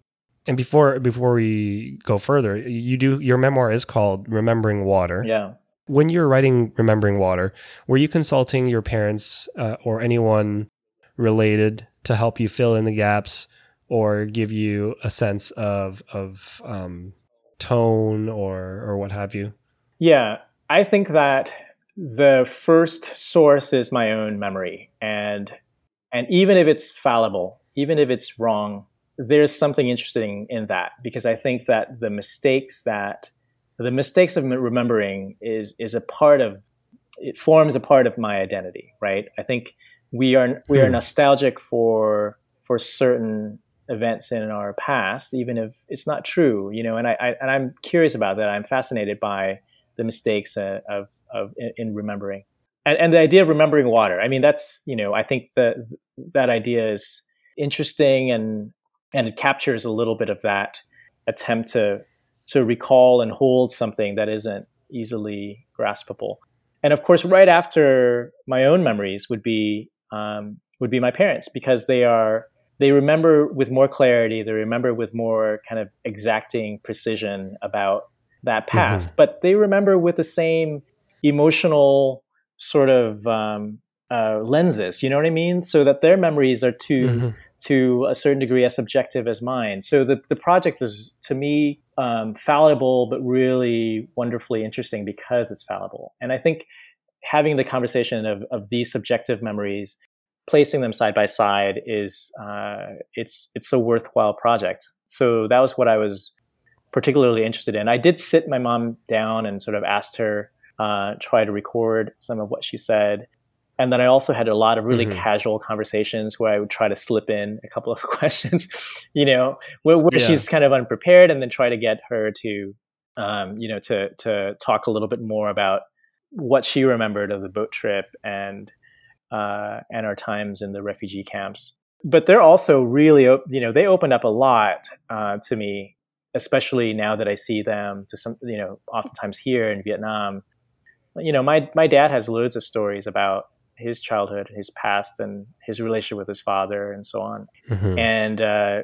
and before before we go further, you do your memoir is called Remembering Water. Yeah when you're writing Remembering Water, were you consulting your parents uh, or anyone related to help you fill in the gaps or give you a sense of of um, tone or or what have you? Yeah, I think that the first source is my own memory, and and even if it's fallible, even if it's wrong, there's something interesting in that. Because I think that the mistakes that the mistakes of remembering is is a part of it forms a part of my identity right? I think we are we are hmm. nostalgic for for certain events in our past even if it's not true you know? And i, I and i'm curious about that. I'm fascinated by the mistakes uh, of of in, in remembering and, and the idea of remembering water i mean that's you know i think that that idea is interesting and and it captures a little bit of that attempt to to recall and hold something that isn't easily graspable. And of course, right after my own memories would be um, would be my parents because they are they remember with more clarity. They remember with more kind of exacting precision about that past, mm-hmm. but they remember with the same emotional sort of um, uh, lenses. You know what I mean? So that their memories are too mm-hmm to a certain degree as subjective as mine. So the, the project is, to me, um, fallible, but really wonderfully interesting because it's fallible. And I think having the conversation of, of these subjective memories, placing them side by side, is uh, it's it's a worthwhile project. So that was what I was particularly interested in. I did sit my mom down and sort of asked her, uh, try to record some of what she said and then I also had a lot of really mm-hmm. casual conversations where I would try to slip in a couple of questions, you know, where, where yeah. she's kind of unprepared, and then try to get her to, um, you know, to to talk a little bit more about what she remembered of the boat trip and uh, and our times in the refugee camps. But they're also really, you know, they opened up a lot uh, to me, especially now that I see them to some, you know, oftentimes here in Vietnam. You know, my my dad has loads of stories about his childhood, his past, and his relationship with his father, and so on. Mm-hmm. And uh,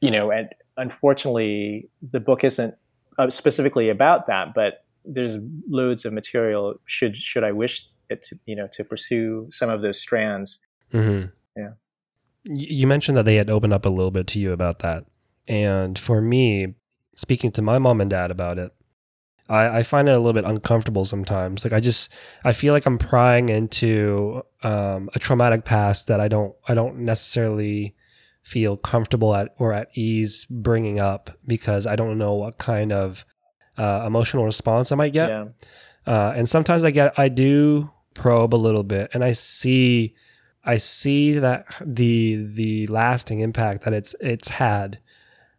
you know, and unfortunately, the book isn't uh, specifically about that, but there's loads of material. Should should I wish it to you know to pursue some of those strands? Mm-hmm. Yeah. You mentioned that they had opened up a little bit to you about that, and for me, speaking to my mom and dad about it, I, I find it a little bit uncomfortable sometimes. Like I just I feel like I'm prying into um, a traumatic past that I don't I don't necessarily feel comfortable at or at ease bringing up because I don't know what kind of uh, emotional response I might get. Yeah. Uh, and sometimes I get I do probe a little bit and I see I see that the the lasting impact that it's it's had.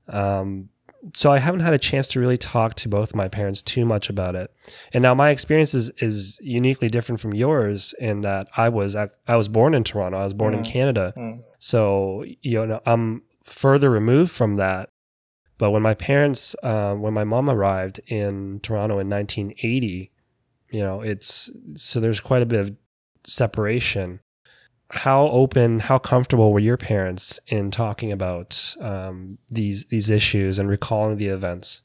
Um, so I haven't had a chance to really talk to both my parents too much about it. And now my experience is, is uniquely different from yours in that I was at, I was born in Toronto. I was born mm. in Canada. Mm. So, you know, I'm further removed from that. But when my parents, uh, when my mom arrived in Toronto in 1980, you know, it's so there's quite a bit of separation how open, how comfortable were your parents in talking about um, these these issues and recalling the events?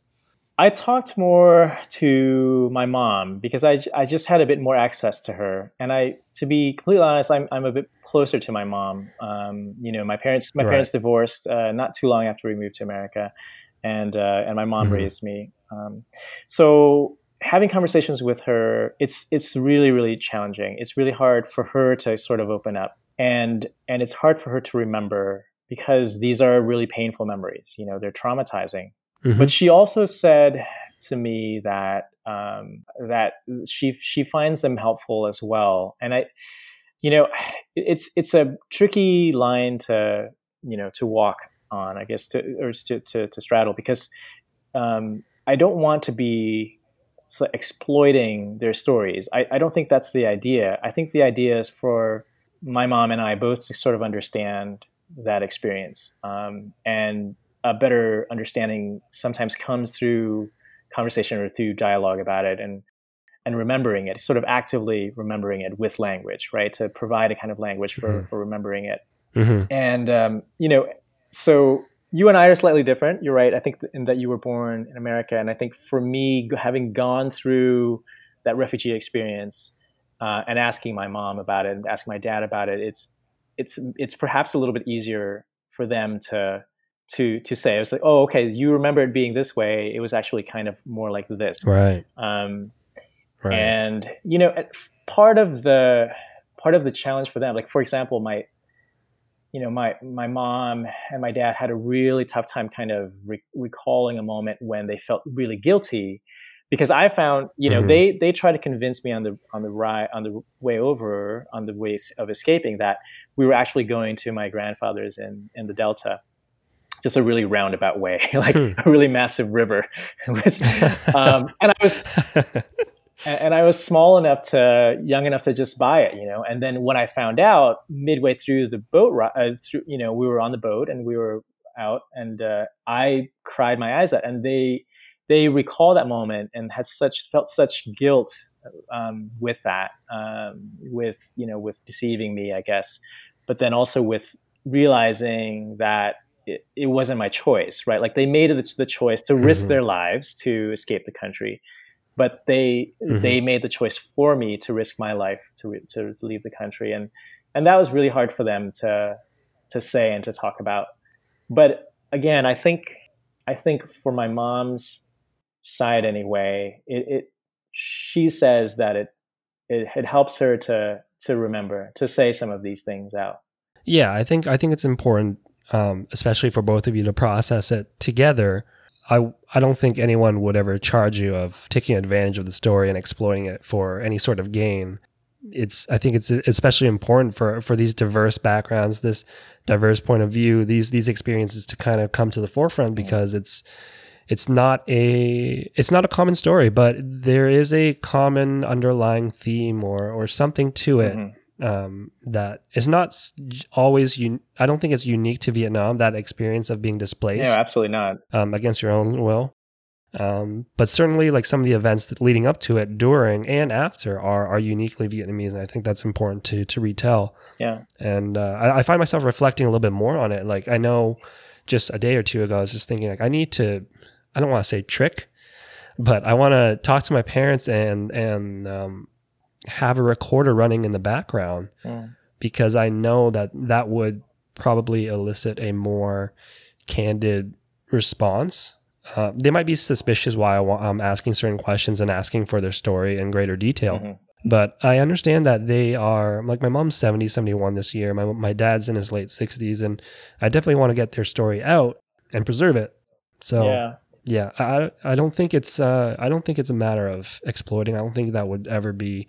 I talked more to my mom because I, I just had a bit more access to her, and I, to be completely honest, I'm, I'm a bit closer to my mom. Um, you know, my parents my right. parents divorced uh, not too long after we moved to America, and uh, and my mom mm-hmm. raised me. Um, so having conversations with her, it's it's really really challenging. It's really hard for her to sort of open up, and and it's hard for her to remember because these are really painful memories. You know, they're traumatizing. Mm-hmm. But she also said to me that um, that she she finds them helpful as well, and I, you know, it's it's a tricky line to you know to walk on, I guess, to or to to, to straddle because um, I don't want to be so exploiting their stories. I, I don't think that's the idea. I think the idea is for my mom and I both to sort of understand that experience. Um, and a better understanding sometimes comes through conversation or through dialogue about it and and remembering it, sort of actively remembering it with language, right? To provide a kind of language for, mm-hmm. for remembering it. Mm-hmm. And, um, you know, so you and I are slightly different. You're right. I think in that you were born in America, and I think for me, having gone through that refugee experience uh, and asking my mom about it and asking my dad about it, it's it's it's perhaps a little bit easier for them to to to say. I was like, oh, okay, you remember it being this way. It was actually kind of more like this, right? Um, right. And you know, part of the part of the challenge for them, like for example, my you know, my my mom and my dad had a really tough time kind of re- recalling a moment when they felt really guilty because I found, you know, mm-hmm. they they tried to convince me on the on the ride on the way over on the ways of escaping that we were actually going to my grandfather's in in the Delta, just a really roundabout way, like hmm. a really massive river. um, and I was and I was small enough to, young enough to just buy it, you know. And then when I found out midway through the boat ride, uh, through, you know, we were on the boat and we were out, and uh, I cried my eyes out, and they they recall that moment and had such felt such guilt um, with that, um, with you know, with deceiving me, I guess, but then also with realizing that it, it wasn't my choice, right? Like they made the, the choice to risk mm-hmm. their lives to escape the country but they mm-hmm. they made the choice for me to risk my life to re- to leave the country. And and that was really hard for them to to say and to talk about. But again i think i think for my mom's side anyway it, it she says that it, it it helps her to to remember to say some of these things out. Yeah i think i think it's important um, especially for both of you to process it together I I don't think anyone would ever charge you of taking advantage of the story and exploiting it for any sort of gain. It's I think it's especially important for for these diverse backgrounds, this diverse point of view, these these experiences to kind of come to the forefront because it's it's not a it's not a common story, but there is a common underlying theme or or something to it mm-hmm um, that is not always un- I don't think it's unique to Vietnam that experience of being displaced. No, absolutely not. Um, against your own will. Um, but certainly, like some of the events that leading up to it, during and after, are are uniquely Vietnamese, and I think that's important to to retell. Yeah. And uh, I, I find myself reflecting a little bit more on it. Like I know, just a day or two ago, I was just thinking like I need to. I don't want to say trick, but I want to talk to my parents and and um, have a recorder running in the background mm. because I know that that would probably elicit a more candid response. Uh, they might be suspicious why I am asking certain questions and asking for their story in greater detail. Mm-hmm. But I understand that they are like my mom's 70, 71 this year. My, my dad's in his late 60s, and I definitely want to get their story out and preserve it. So, yeah. Yeah, I I don't think it's uh I don't think it's a matter of exploiting. I don't think that would ever be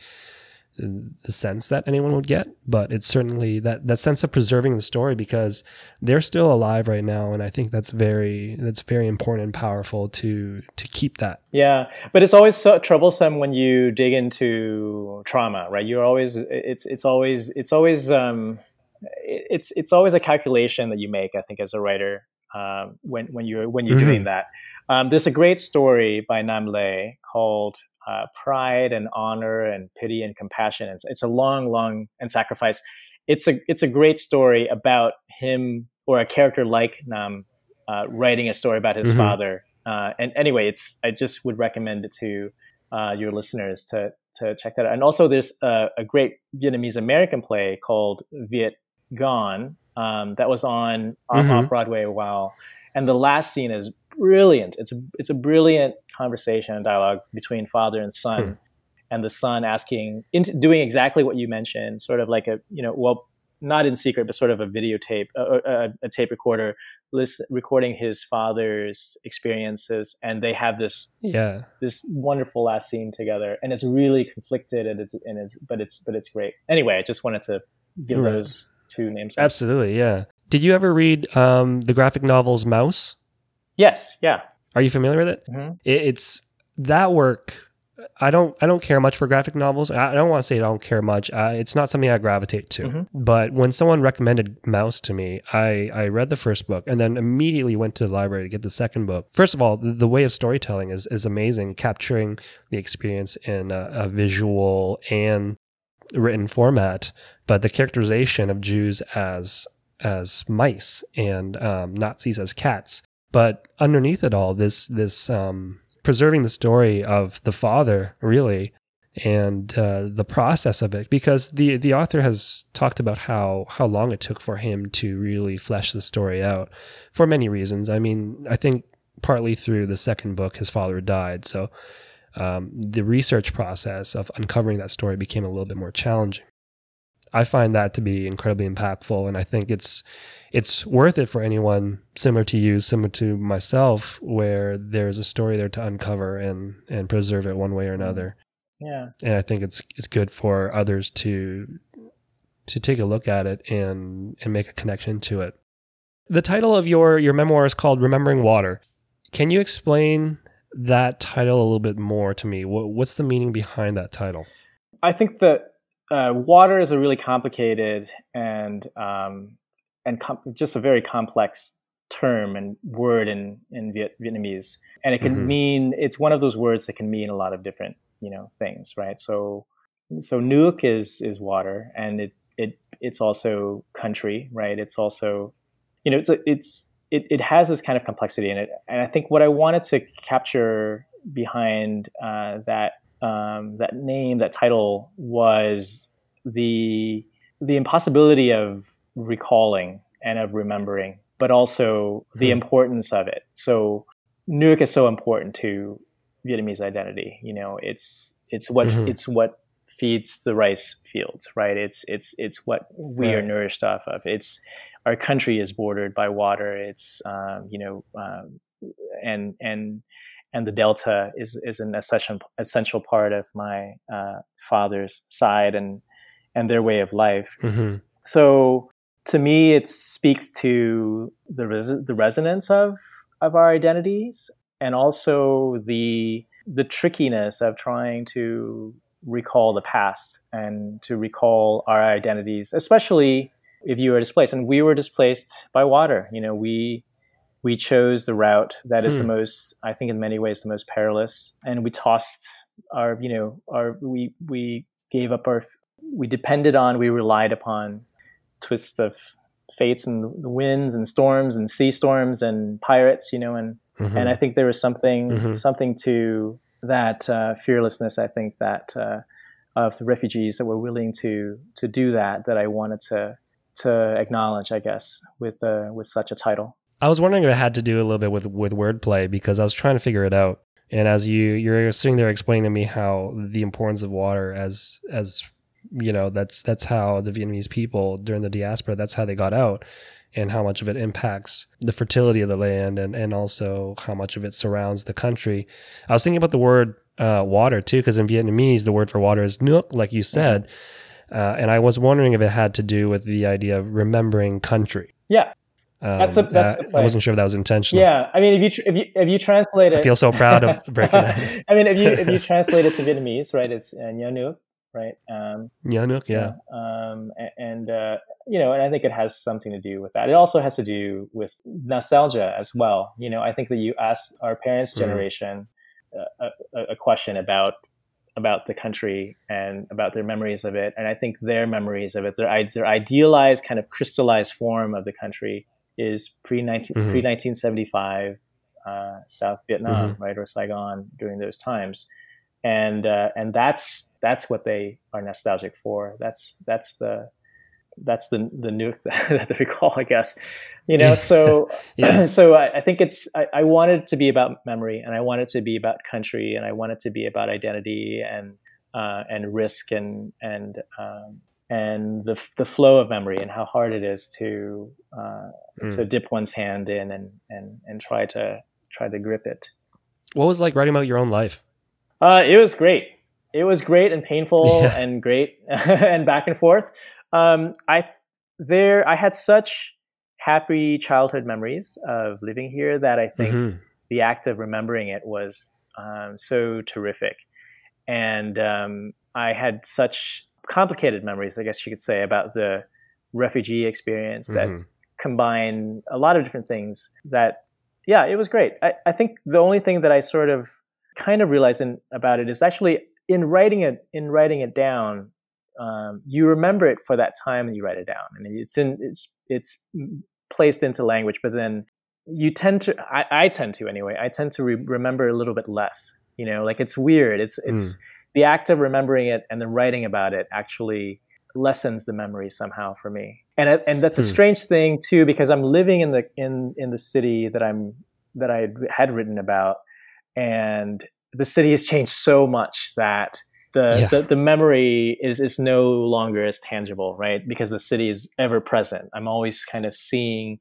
the sense that anyone would get, but it's certainly that that sense of preserving the story because they're still alive right now, and I think that's very that's very important and powerful to to keep that. Yeah, but it's always so troublesome when you dig into trauma, right? You're always it's it's always it's always um, it's it's always a calculation that you make. I think as a writer um, when when you're when you're mm-hmm. doing that. Um, there's a great story by Nam Le called uh, pride and honor and pity and compassion. It's, it's a long, long and sacrifice. It's a it's a great story about him or a character like Nam uh, writing a story about his mm-hmm. father. Uh, and anyway, it's I just would recommend it to uh, your listeners to to check that out. And also, there's a, a great Vietnamese American play called Viet Gone um, that was on mm-hmm. off Broadway a while. And the last scene is brilliant. It's a it's a brilliant conversation and dialogue between father and son, hmm. and the son asking, into, doing exactly what you mentioned, sort of like a you know, well, not in secret, but sort of a videotape, a, a, a tape recorder, list, recording his father's experiences, and they have this yeah this wonderful last scene together, and it's really conflicted, and it's and it's but it's but it's great. Anyway, I just wanted to give right. those two names. Absolutely, yeah. Did you ever read um, the graphic novels Maus? Yes. Yeah. Are you familiar with it? Mm-hmm. it? It's that work. I don't. I don't care much for graphic novels. I don't want to say I don't care much. Uh, it's not something I gravitate to. Mm-hmm. But when someone recommended Maus to me, I I read the first book and then immediately went to the library to get the second book. First of all, the, the way of storytelling is is amazing, capturing the experience in a, a visual and written format. But the characterization of Jews as as mice and um, Nazis as cats. But underneath it all, this this um, preserving the story of the father really and uh, the process of it because the the author has talked about how how long it took for him to really flesh the story out for many reasons. I mean i think partly through the second book his father died. So um, the research process of uncovering that story became a little bit more challenging i find that to be incredibly impactful and i think it's it's worth it for anyone similar to you, similar to myself, where there's a story there to uncover and and preserve it one way or another. Mm-hmm. Yeah, and I think it's it's good for others to to take a look at it and and make a connection to it. The title of your your memoir is called Remembering Water. Can you explain that title a little bit more to me? What, what's the meaning behind that title? I think that uh, water is a really complicated and um, and com- just a very complex term and word in in Viet- Vietnamese, and it can mm-hmm. mean it's one of those words that can mean a lot of different you know things, right? So so Nuoc is is water, and it it it's also country, right? It's also you know it's it's it, it has this kind of complexity in it, and I think what I wanted to capture behind uh, that um, that name, that title, was the the impossibility of recalling and of remembering, but also the hmm. importance of it. So Nuoc is so important to Vietnamese identity. You know, it's it's what mm-hmm. it's what feeds the rice fields, right? It's it's it's what we right. are nourished off of. It's our country is bordered by water. It's um, you know, um, and and and the delta is is an essential essential part of my uh, father's side and and their way of life. Mm-hmm. So to me, it speaks to the res- the resonance of of our identities, and also the the trickiness of trying to recall the past and to recall our identities, especially if you were displaced. And we were displaced by water. You know, we we chose the route that is hmm. the most, I think, in many ways, the most perilous. And we tossed our, you know, our we we gave up our, we depended on, we relied upon twists of fates and the winds and storms and sea storms and pirates, you know, and mm-hmm. and I think there was something mm-hmm. something to that uh, fearlessness. I think that uh, of the refugees that were willing to to do that that I wanted to to acknowledge, I guess, with uh, with such a title. I was wondering if it had to do a little bit with with wordplay because I was trying to figure it out. And as you you're sitting there explaining to me how the importance of water as as you know that's that's how the Vietnamese people during the diaspora that's how they got out and how much of it impacts the fertility of the land and and also how much of it surrounds the country. I was thinking about the word uh, water too, because in Vietnamese the word for water is nuoc, like you said. Uh, and I was wondering if it had to do with the idea of remembering country. Yeah, Um, That's a- that's uh, I wasn't sure if that was intentional. yeah. I mean, if you tr- if you if you translate it, I feel so proud of breaking that. I mean, if you if you translate it to Vietnamese, right? It's uh, Nuoc, right? Um, Yeah, nuoc, yeah. Um, and uh, you know, and I think it has something to do with that. It also has to do with nostalgia as well. You know, I think that you asked our parents' Mhm. generation uh, a, a question about about the country and about their memories of it, and I think their memories of it, their their idealized kind of crystallized form of the country is pre nineteen Mhm. pre nineteen seventy five uh, South Vietnam, right, or Saigon during those times, and uh, and that's that's what they are nostalgic for. That's that's the that's the the nuoc that, that they recall, I guess. You know, so Yeah. so I, I think it's I, I want it to be about memory, and I want it to be about country, and I want it to be about identity and uh, and risk and and um, and the the flow of memory and how hard it is to uh, Mm. to dip one's hand in and and and try to try to grip it. What was it like writing about your own life? Uh, it was great. It was great and painful Yeah. and great and back and forth. Um, I there I had such happy childhood memories of living here that I think Mhm. the act of remembering it was um, so terrific. And um, I had such complicated memories, I guess you could say, about the refugee experience that Mhm. combine a lot of different things that yeah it was great. I, I think the only thing that i sort of kind of realized in, about it is actually in writing it in writing it down um, you remember it for that time and you write it down. And it's in it's it's placed into language but then you tend to i, I tend to anyway i tend to re- remember a little bit less you know like it's weird. It's it's the act of remembering it and then writing about it actually lessens the memory somehow for me and it, and that's a Hmm. strange thing too because i'm living in the in in the city that i'm that i had written about and the city has changed so much that the, Yeah. the the memory is is no longer as tangible right because the city is ever present i'm always kind of seeing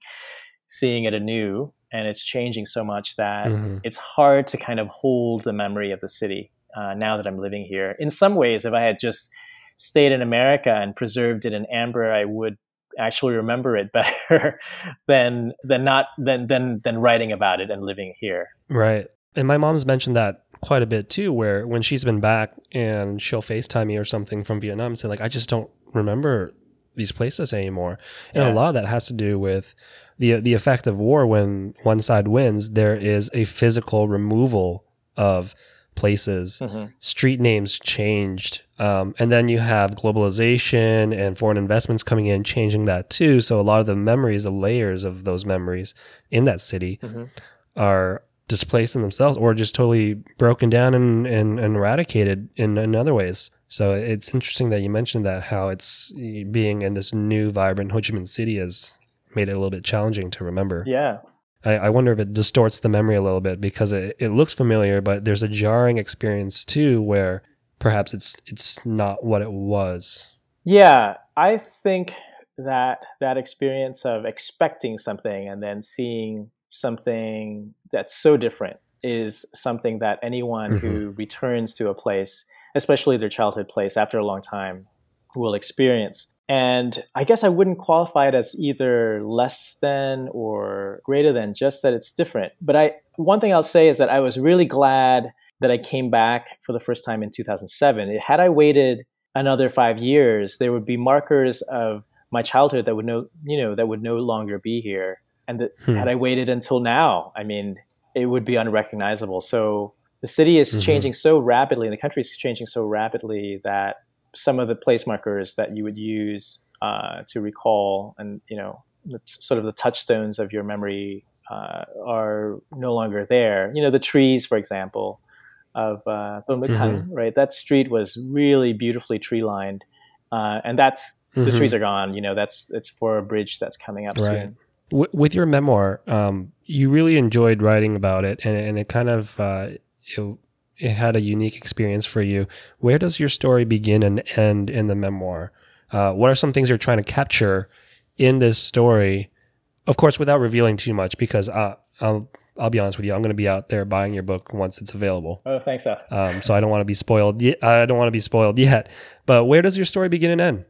seeing it anew and it's changing so much that Mhm. it's hard to kind of hold the memory of the city uh, now that I'm living here. In some ways, if I had just stayed in America and preserved it in amber, I would actually remember it better than than not than than than writing about it and living here. Right. And my mom's mentioned that quite a bit too, where when she's been back and she'll FaceTime me or something from Vietnam and say, like, I just don't remember these places anymore. And Yeah. a lot of that has to do with the the effect of war when one side wins, there is a physical removal of places. Mhm. Street names changed. Um, and then you have globalization and foreign investments coming in, changing that too. So a lot of the memories, the layers of those memories in that city Mhm. are displaced in themselves or just totally broken down and, and, and eradicated in, in other ways. So it's interesting that you mentioned that how it's being in this new vibrant Ho Chi Minh City has made it a little bit challenging to remember. Yeah, I, I wonder if it distorts the memory a little bit because it, it looks familiar, but there's a jarring experience too where perhaps it's it's not what it was. yeah. I think that that experience of expecting something and then seeing something that's so different is something that anyone who mm-hmm. returns to a place, especially their childhood place after a long time, will experience. And I guess I wouldn't qualify it as either less than or greater than, just that it's different. But I one thing I'll say is that I was really glad that I came back for the first time in 2007. Had I waited another five years, there would be markers of my childhood that would no, you know, that would no longer be here. And that Hmm. had I waited until now, I mean, it would be unrecognizable. So the city is Mhm. changing so rapidly, and the country is changing so rapidly that some of the place markers that you would use uh, to recall and you know the, sort of the touchstones of your memory uh, are no longer there. You know, the trees, for example, of uh, Thắng, right? That street was really beautifully tree lined, uh, and that's the Mhm. trees are gone. You know, that's it's for a bridge that's coming up Right. soon. W- with your memoir, um, you really enjoyed writing about it, and, and it kind of uh, it, it had a unique experience for you. Where does your story begin and end in the memoir? Uh, what are some things you're trying to capture in this story? Of course, without revealing too much, because uh, I'll I'll be honest with you. I'm going to be out there buying your book once it's available. Oh, thanks, Alex. Um, so I don't want to be spoiled. I don't want to be spoiled yet. But where does your story begin and end?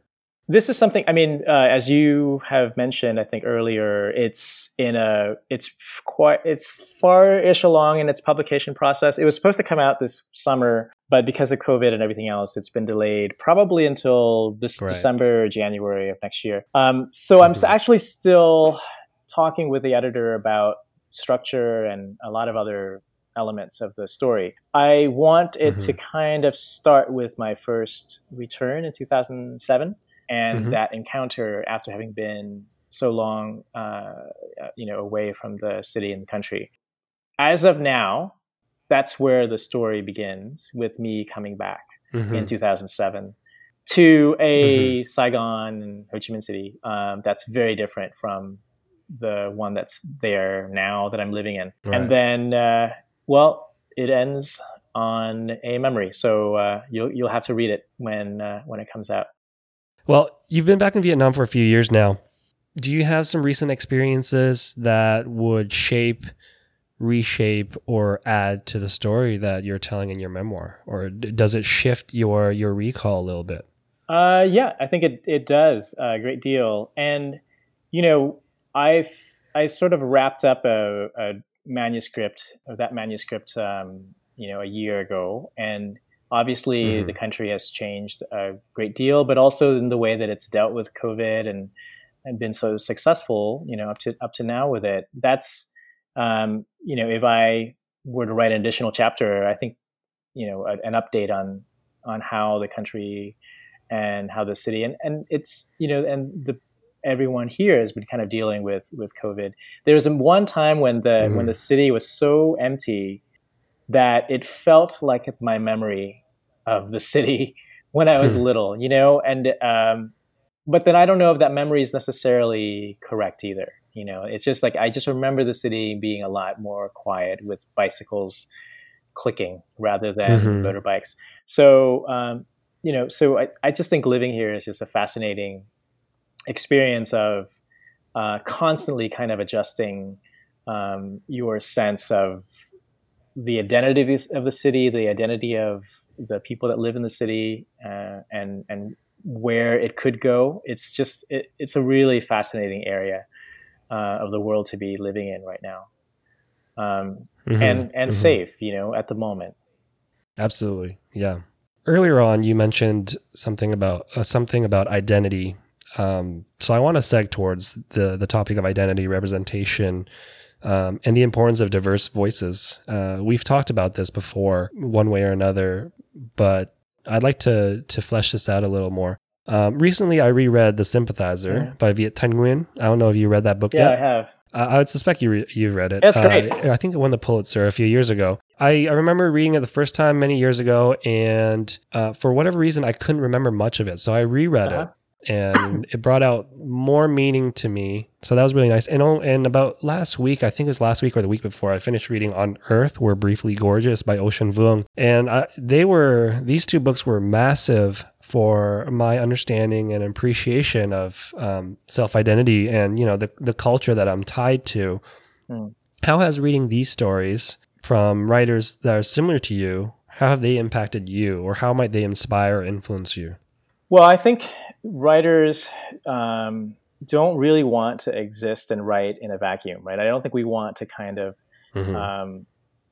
This is something. I mean, uh, as you have mentioned, I think earlier, it's in a. It's quite. It's far-ish along in its publication process. It was supposed to come out this summer, but because of COVID and everything else, it's been delayed probably until this Right. December, January of next year. Um, so I'm Mhm. actually still talking with the editor about structure and a lot of other elements of the story. I want it to kind of start with my first return in 2007 and Mhm. that encounter after having been so long, uh, uh, you know, away from the city and the country. As of now, that's where the story begins with me coming back Mhm. in 2007 to a Saigon and Ho Chi Minh City um, that's very different from the one that's there now that I'm living in. Right. And then, uh, well, it ends on a memory, so uh, you'll you'll have to read it when uh, when it comes out. Well, you've been back in Vietnam for a few years now. Do you have some recent experiences that would shape, reshape, or add to the story that you're telling in your memoir, or does it shift your your recall a little bit? Uh, yeah, I think it it does a great deal. And you know, I've I sort of wrapped up a, a manuscript of that manuscript, um, you know, a year ago, and obviously Mhm. the country has changed a great deal, but also in the way that it's dealt with COVID and and been so successful, you know, up to up to now with it. That's um, you know, if I were to write an additional chapter, I think you know a, an update on on how the country and how the city and, and it's you know and the everyone here has been kind of dealing with with covid there was one time when the Mhm. when the city was so empty that it felt like my memory of the city when i was Hmm. little you know and um but then i don't know if that memory is necessarily correct either you know it's just like i just remember the city being a lot more quiet with bicycles clicking rather than Mhm. motorbikes so um you know, so I, I just think living here is just a fascinating experience of uh, constantly kind of adjusting um, your sense of the identity of this- of the city, the identity of the people that live in the city, uh, and and where it could go. It's just it, it's a really fascinating area uh, of the world to be living in right now, um, Mhm. and and Mhm. safe, you know, at the moment. Absolutely, yeah. Earlier on, you mentioned something about uh, something about identity. Um, so I want to seg towards the the topic of identity representation um, and the importance of diverse voices. Uh, we've talked about this before, one way or another, but I'd like to to flesh this out a little more. Um, recently, I reread *The Sympathizer* Yeah. by Viet Thanh Nguyen. I don't know if you read that book yet. Yeah, I have. Uh, I would suspect you re- you read it. That's Uh, great. I think it won the Pulitzer a few years ago. I, I remember reading it the first time many years ago, and uh, for whatever reason, I couldn't remember much of it. So I reread Uh-huh. it, and it brought out more meaning to me. So that was really nice. And oh, and about last week, I think it was last week or the week before, I finished reading *On Earth: We're Briefly Gorgeous* by Ocean Vuong, and I, they were these two books were massive for my understanding and appreciation of um, self identity and you know the the culture that I'm tied to. Hmm. How has reading these stories from writers that are similar to you? How have they impacted you, or how might they inspire or influence you? Well, I think writers um, don't really want to exist and write in a vacuum, right? I don't think we want to kind of Mhm. um,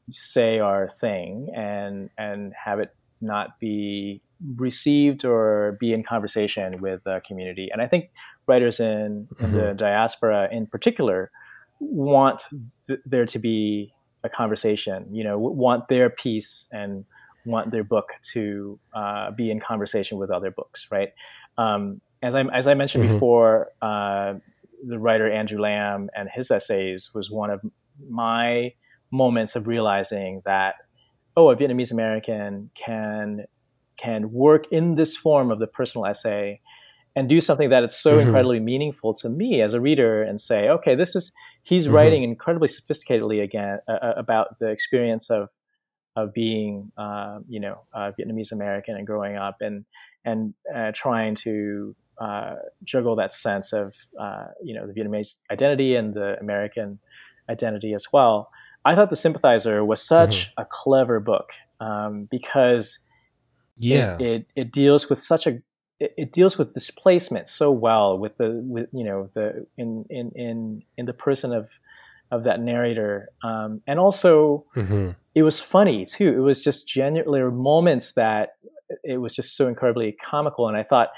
say our thing and and have it not be received or be in conversation with the community. And I think writers in, in the diaspora, in particular, want th- there to be a conversation. You know, want their piece and want their book to uh, be in conversation with other books, right? Um, as I as I mentioned Mhm. before, uh, the writer Andrew Lam and his essays was one of my moments of realizing that oh, a Vietnamese American can can work in this form of the personal essay and do something that is so Mhm. incredibly meaningful to me as a reader and say okay this is he's Mhm. writing incredibly sophisticatedly again uh, uh, about the experience of of being uh, you know uh, Vietnamese American and growing up and and uh, trying to uh, juggle that sense of uh, you know the Vietnamese identity and the American identity as well. I thought The Sympathizer was such mm-hmm. a clever book um, because yeah, it, it, it deals with such a it, it, deals with displacement so well with the with you know the in in in in the person of of that narrator. Um, and also mm-hmm. it was funny too. It was just genuinely moments that it was just so incredibly comical and i thought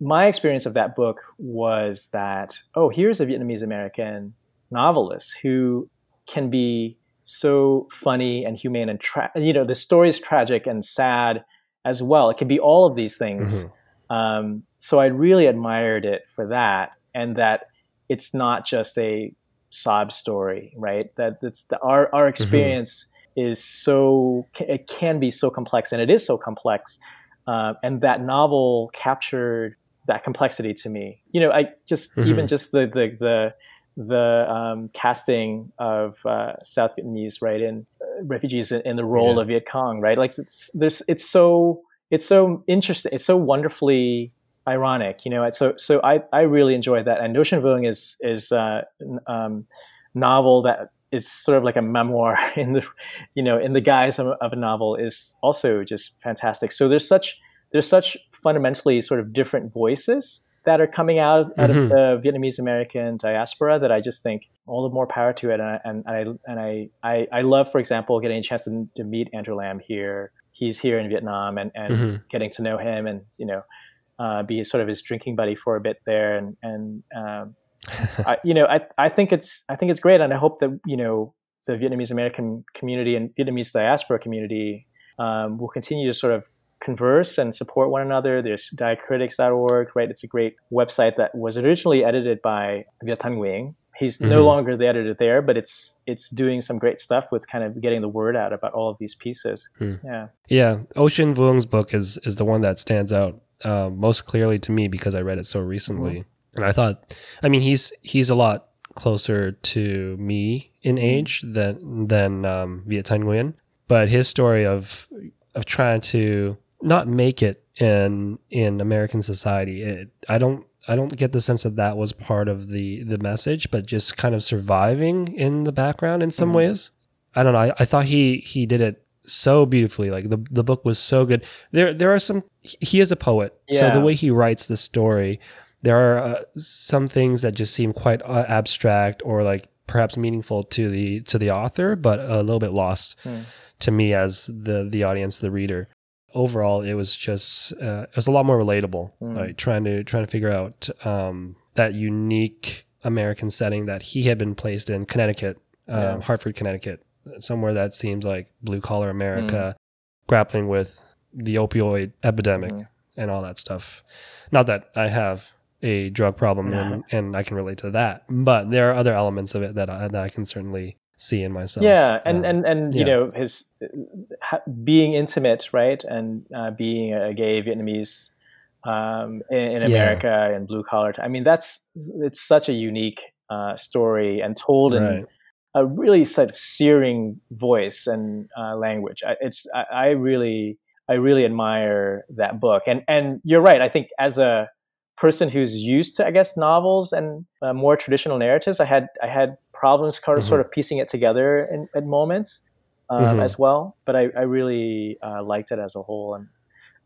my experience of that book was that oh here's a vietnamese american novelist who can be so funny and humane and tra- you know the story is tragic and sad as well. It can be all of these things. Mm-hmm. Um, so I really admired it for that, and that it's not just a sob story, right? That it's the, our our mm-hmm. experience mm-hmm. is so it can be so complex, and it is so complex, uh, and that novel captured that complexity to me. You know, I just mm-hmm. even just the the the the um, casting of uh, South Vietnamese, right, and uh, refugees in, in, the role yeah. of Viet Cong, right? Like it's there's it's so it's so interesting. It's so wonderfully ironic, you know. So so I, I really enjoyed that. And Ocean Vuong is is uh, um, novel that is sort of like a memoir in the you know in the guise of, of, a novel is also just fantastic. So there's such there's such fundamentally sort of different voices that are coming out, out mm-hmm. of the Vietnamese American diaspora that I just think all the more power to it. And I, and I, and I, I, I love, for example, getting a chance to, to meet Andrew Lam here he's here in Vietnam and, and mm-hmm. getting to know him and you know uh, be sort of his drinking buddy for a bit there and and um, I, you know I, I think it's I think it's great and I hope that you know the Vietnamese American community and Vietnamese diaspora community um, will continue to sort of converse and support one another. There's diacritics.org, right? It's a great website that was originally edited by Viet Thanh Nguyen, he's mm-hmm. no longer the editor there, but it's it's doing some great stuff with kind of getting the word out about all of these pieces. Hmm. Yeah, yeah. Ocean Vuong's book is is the one that stands out uh, most clearly to me because I read it so recently, mm-hmm. and I thought, I mean, he's he's a lot closer to me in mm-hmm. age than than um, Viet Thanh Nguyen, but his story of of trying to not make it in in American society, it, I don't I don't get the sense that that was part of the the message, but just kind of surviving in the background in some mm-hmm. ways. I don't know. I, I thought he he did it so beautifully. Like the the book was so good. There there are some. He is a poet, yeah. so the way he writes the story, there are uh, some things that just seem quite uh, abstract or like perhaps meaningful to the to the author, but a little bit lost mm. to me as the the audience, the reader overall it was just uh, it was a lot more relatable mm. like trying to trying to figure out um, that unique american setting that he had been placed in connecticut yeah. hartford connecticut somewhere that seems like blue collar america mm. grappling with the opioid epidemic mm. and all that stuff not that i have a drug problem and, and i can relate to that but there are other elements of it that I, that I can certainly see in myself. Yeah, and uh, and and you know his ha, being intimate, right, and uh, being a gay Vietnamese um, in, in, America yeah. and blue collar. I mean, that's it's such a unique uh, story and told in right. A really sort of searing voice and uh, language. I, it's I, I really I really admire that book, and and you're right. I think as a person who's used to, I guess, novels and uh, more traditional narratives, I had I had problems kind of mm-hmm. sort of piecing it together in, at moments um, mm-hmm. as well. But I, I really uh, liked it as a whole, and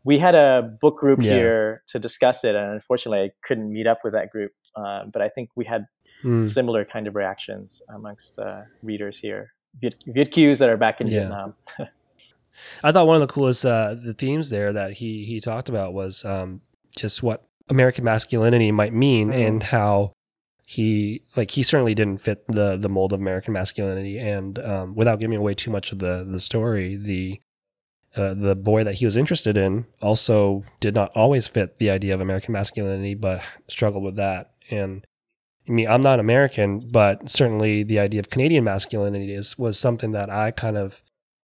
we had a book group yeah. here to discuss it, and unfortunately, I couldn't meet up with that group. Uh, but I think we had mm. similar kind of reactions amongst uh, readers here, Viet, Viet that are back in yeah. Vietnam. I thought one of the coolest uh, the themes there that he he talked about was um, just what American masculinity might mean mm. and how he like he certainly didn't fit the the mold of American masculinity and um, without giving away too much of the the story the uh, the boy that he was interested in also did not always fit the idea of American masculinity but struggled with that and I mean I'm not American but certainly the idea of Canadian masculinity is was something that I kind of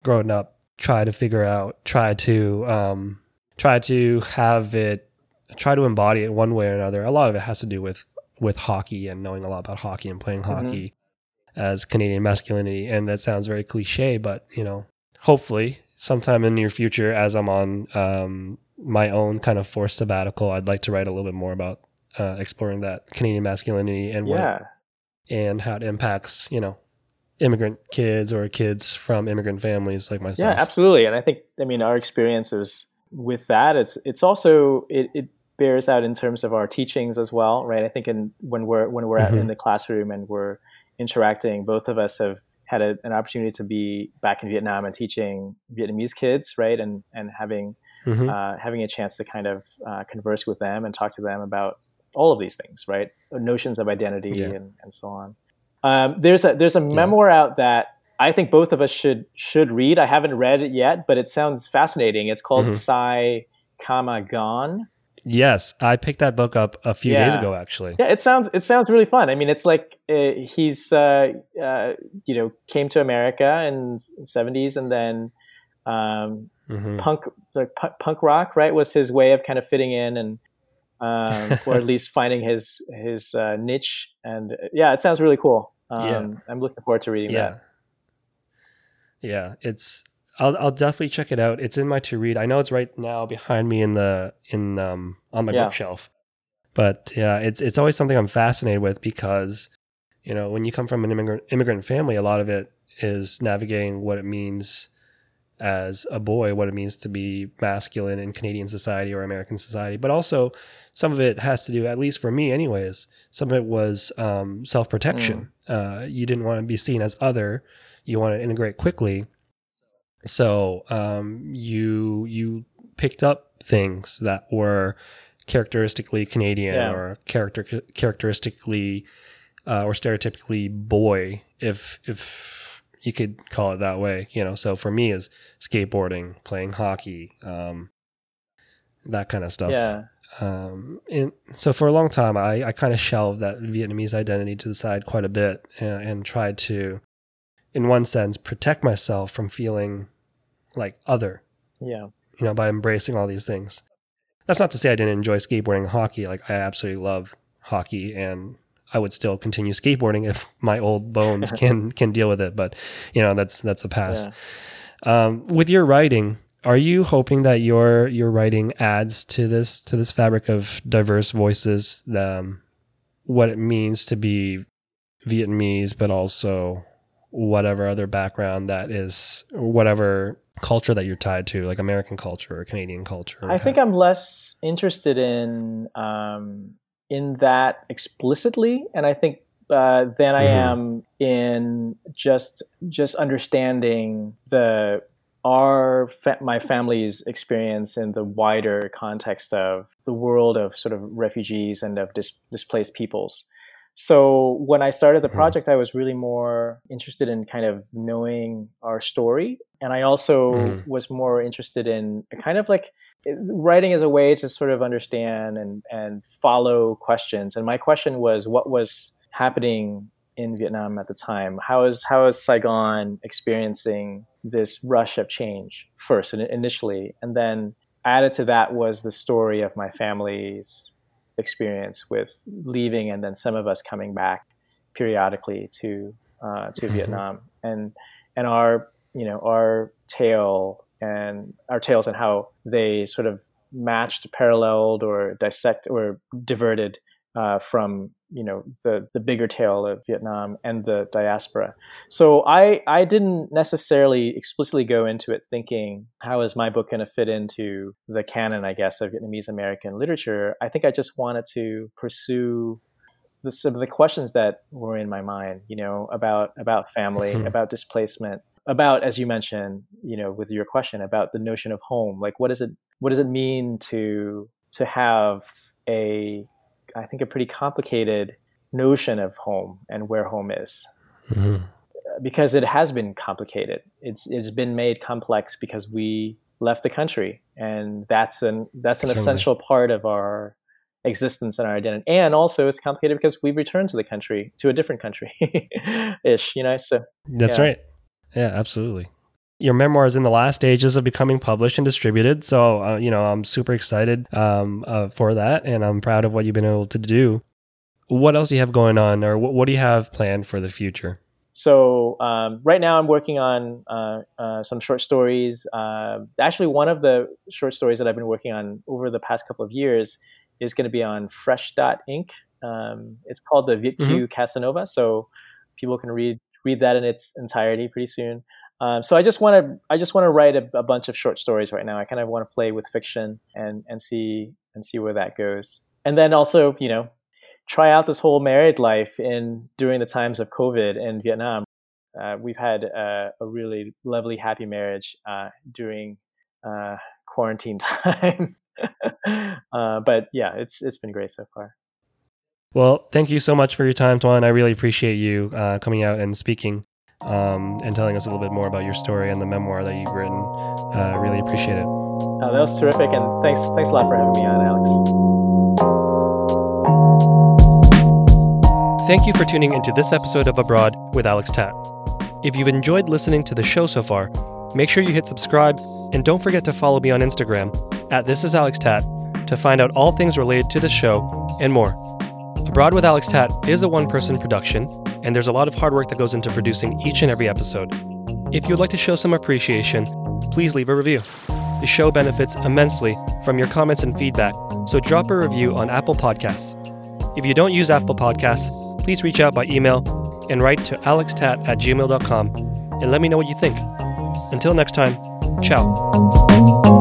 growing up try to figure out try to um, try to have it try to embody it one way or another. A lot of it has to do with with hockey and knowing a lot about hockey and playing mm-hmm. hockey as Canadian masculinity. And that sounds very cliche, but you know, hopefully sometime in the near future, as I'm on um, my own kind of forced sabbatical, I'd like to write a little bit more about uh, exploring that Canadian masculinity and yeah. what and how it impacts, you know, immigrant kids or kids from immigrant families like myself. Yeah, absolutely. And I think, I mean, our experiences with that, it's it's also it, it bears out in terms of our teachings as well, right? I think in when we're when we're mm-hmm. in the classroom and we're interacting, both of us have had a, an opportunity to be back in Vietnam and teaching Vietnamese kids, right? And and having mm-hmm. uh, having a chance to kind of uh, converse with them and talk to them about all of these things, right? Notions of identity yeah. and, and so on. Um, there's a there's a yeah. memoir out that I think both of us should should read. I haven't read it yet, but it sounds fascinating. It's called mm-hmm. Sigh Comma Gone. Yes, I picked that book up a few yeah. days ago. Actually, yeah, it sounds it sounds really fun. I mean, it's like uh, he's uh, uh, you know came to America in the seventies, and then um, mm-hmm. punk like p- punk rock right was his way of kind of fitting in and um, or at least finding his his uh, niche. And uh, yeah, it sounds really cool. Um, yeah. I'm looking forward to reading yeah. that. Yeah, it's I'll I'll definitely check it out. It's in my to read. I know it's right now behind me in the in um on my yeah. bookshelf. But yeah, it's it's always something I'm fascinated with because you know when you come from an immigrant immigrant family, a lot of it is navigating what it means as a boy, what it means to be masculine in Canadian society or American society, but also some of it has to do, at least for me, anyways. Some of it was um, self protection. Mm. Uh, you didn't want to be seen as other. You want to integrate quickly, so um, you you picked up things that were characteristically Canadian yeah. or character characteristically uh, or stereotypically boy, if if you could call it that way. You know, so for me is skateboarding, playing hockey, um, that kind of stuff. Yeah. Um, and so for a long time, I, I kind of shelved that Vietnamese identity to the side quite a bit and, and tried to, in one sense, protect myself from feeling like other. Yeah. You know, by embracing all these things. That's not to say I didn't enjoy skateboarding and hockey. Like I absolutely love hockey and I would still continue skateboarding if my old bones can can deal with it. But you know, that's that's a pass. Yeah. Um, with your writing, are you hoping that your your writing adds to this to this fabric of diverse voices, um, what it means to be Vietnamese, but also whatever other background that is, whatever culture that you're tied to, like American culture or Canadian culture? I think I'm less interested in um, in that explicitly, and I think uh, than I mm-hmm. am in just just understanding the our fa- my family's experience in the wider context of the world of sort of refugees and of dis- displaced peoples. So when I started the mm-hmm. project, I was really more interested in kind of knowing our story. And I also mm-hmm. was more interested in kind of like eh, writing as a way to sort of understand and, and follow questions. And my question was what was happening in Vietnam at the time? How is, how is Saigon experiencing this rush of change first and initially? And then added to that was the story of my family's experience with leaving and then some of us coming back periodically to uh, to mm-hmm. Vietnam and and our you know our tale and our tales and how they sort of matched, paralleled, or dissect or diverted uh, from you know the the bigger tale of Vietnam and the diaspora. So I I didn't necessarily explicitly go into it thinking how is my book going to fit into the canon I guess of Vietnamese American literature. I think I just wanted to pursue the, some of the questions that were in my mind, you know, about about family, mm-hmm. about displacement, about as you mentioned, you know, with your question about the notion of home. Like, what does it what does it mean to to have a I think, a pretty complicated notion of home and where home is. Mm-hmm. Because it has been complicated. It's it's been made complex because we left the country, and that's an that's an Certainly. essential part of our existence and our identity. And also, it's complicated because we returned to the country, to a different country, ish. You know, so that's yeah. right. Yeah, absolutely your memoir is in the last stages of becoming published and distributed. So, uh, you know, I'm super excited um, uh, for that, and I'm proud of what you've been able to do. What else do you have going on, or what, what do you have planned for the future? So, um, right now, I'm working on uh, uh some short stories. Uh, actually, one of the short stories that I've been working on over the past couple of years is going to be on Fresh Dot Ink. Um, it's called the Viet Kieu mm-hmm. Casanova. So, people can read read that in its entirety pretty soon. Um, so I just want to I just want to write a, a, bunch of short stories right now. I kind of want to play with fiction and and see and see where that goes. And then also, you know, try out this whole married life in during the times of COVID in Vietnam. Uh, we've had a really lovely, happy marriage uh, during uh, quarantine time. Uh, but yeah, it's it's been great so far. Well, thank you so much for your time, Tuan. I really appreciate you uh, coming out and speaking um, and telling us a little bit more about your story and the memoir that you've written. I uh, really appreciate it. Oh, that was terrific, and thanks thanks a lot for having me on, Alex. Thank you for tuning into this episode of Abroad with Alex Tat. If you've enjoyed listening to the show so far, make sure you hit subscribe and don't forget to follow me on Instagram at This Is Alex Tat to find out all things related to the show and more. Abroad with Alex Tat is a one person production, and there's a lot of hard work that goes into producing each and every episode. If you'd like to show some appreciation, please leave a review. The show benefits immensely from your comments and feedback, so drop a review on Apple Podcasts. If you don't use Apple Podcasts, please reach out by email and write to alextat at gmail.com and let me know what you think. Until next time, ciao.